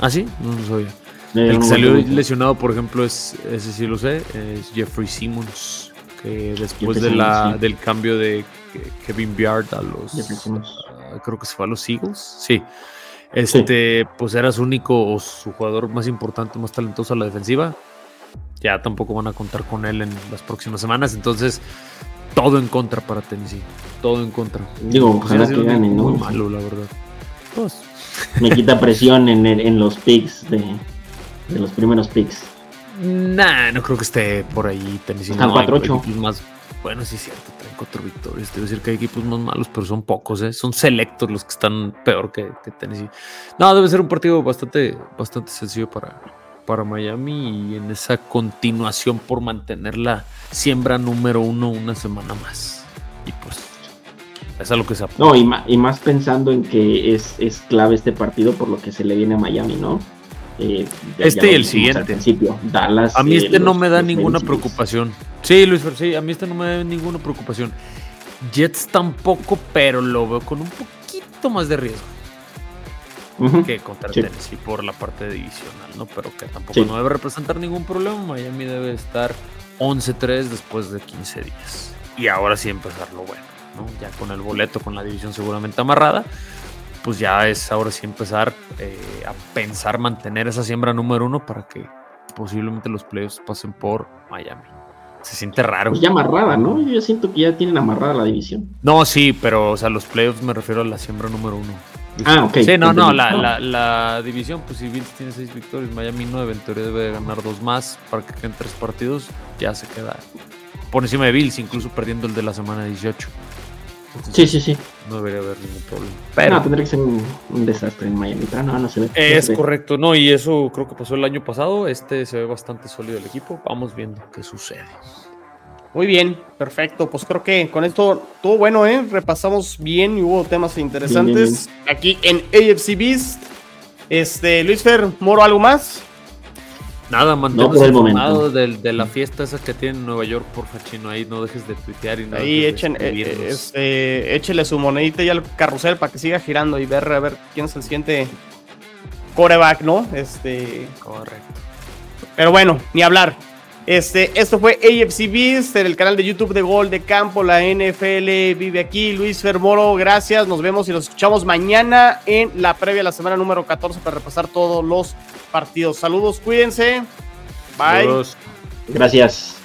Ah, sí, no lo sabía. El que salió lesionado, por ejemplo, es, ese sí lo sé, es Jeffrey Simmons, que después de la, del cambio de Kevin Beard a los, creo que se fue a los Eagles, sí, este, pues era su único o su jugador más importante, más talentoso a la defensiva. Ya tampoco van a contar con él en las próximas semanas, entonces todo en contra para Tennessee, todo en contra. Digo, ojalá que gane, ¿no? Muy malo, la verdad. Pues. Me quita presión en, en los picks de, de los primeros picks. Nah, no creo que esté por ahí Tennessee. Están 4-8. Más, bueno, sí es cierto, traen cuatro victorias. Debe decir que hay equipos más malos, pero son pocos, ¿eh? Son selectos los que están peor que, Tennessee. No, debe ser un partido bastante, bastante sencillo para, para Miami y en esa continuación por mantener la siembra número uno una semana más. Y pues es a lo que se apunta. No, y más, y más pensando en que es, es clave este partido por lo que se le viene a Miami, ¿no? Eh, este y el siguiente. Dallas. A mí este no me da ninguna preocupación. Sí, Luis, sí, a mí este no me da ninguna preocupación. Jets tampoco, pero lo veo con un poquito más de riesgo que contra Tennessee por la parte divisional, ¿no? Pero que tampoco no debe representar ningún problema. Miami debe estar 11-3 después de 15 días. Y ahora sí empezar lo bueno, ¿no? Ya con el boleto, con la división seguramente amarrada pues ya es ahora sí empezar eh, a pensar mantener esa siembra número uno para que posiblemente los playoffs pasen por Miami. Se siente raro. Pues ya amarrada, ¿no? Yo siento que ya tienen amarrada la división. No, sí, pero o sea, los playoffs me refiero a la siembra número uno. Ah, ok. Sí, no, no, la, la, división, pues si Bills tiene seis victorias, Miami nueve, en teoría debe ganar dos más para que queden tres partidos, ya se queda por encima de Bills, incluso perdiendo el de la semana 18 sí, sí, sí. No debería haber ningún problema. Pero, no, tendría que ser un, desastre en Miami, pero no, no se ve. Es correcto, no, y eso creo que pasó el año pasado. Este se ve bastante sólido el equipo. Vamos viendo qué sucede. Muy bien, perfecto. Pues creo que con esto todo bueno, ¿eh? Repasamos bien y hubo temas interesantes aquí en AFC Beast. Este, Luis Fer, Moro, ¿algo más? Nada, manténgase informado de, de, la fiesta esa que tiene en Nueva York, por Fachino. Ahí no dejes de tuitear y no Ahí echen, eh, este, échele su monedita ya al carrusel para que siga girando y ver a ver quién se siente coreback, ¿no? Este. Correcto. Pero bueno, ni hablar. Este, esto fue AFC Beast en el canal de YouTube de Gol de Campo. La NFL vive aquí. Luis Fermoro, gracias. Nos vemos y nos escuchamos mañana en la previa de la semana número 14 para repasar todos los partidos. Saludos, cuídense. Bye. Gracias.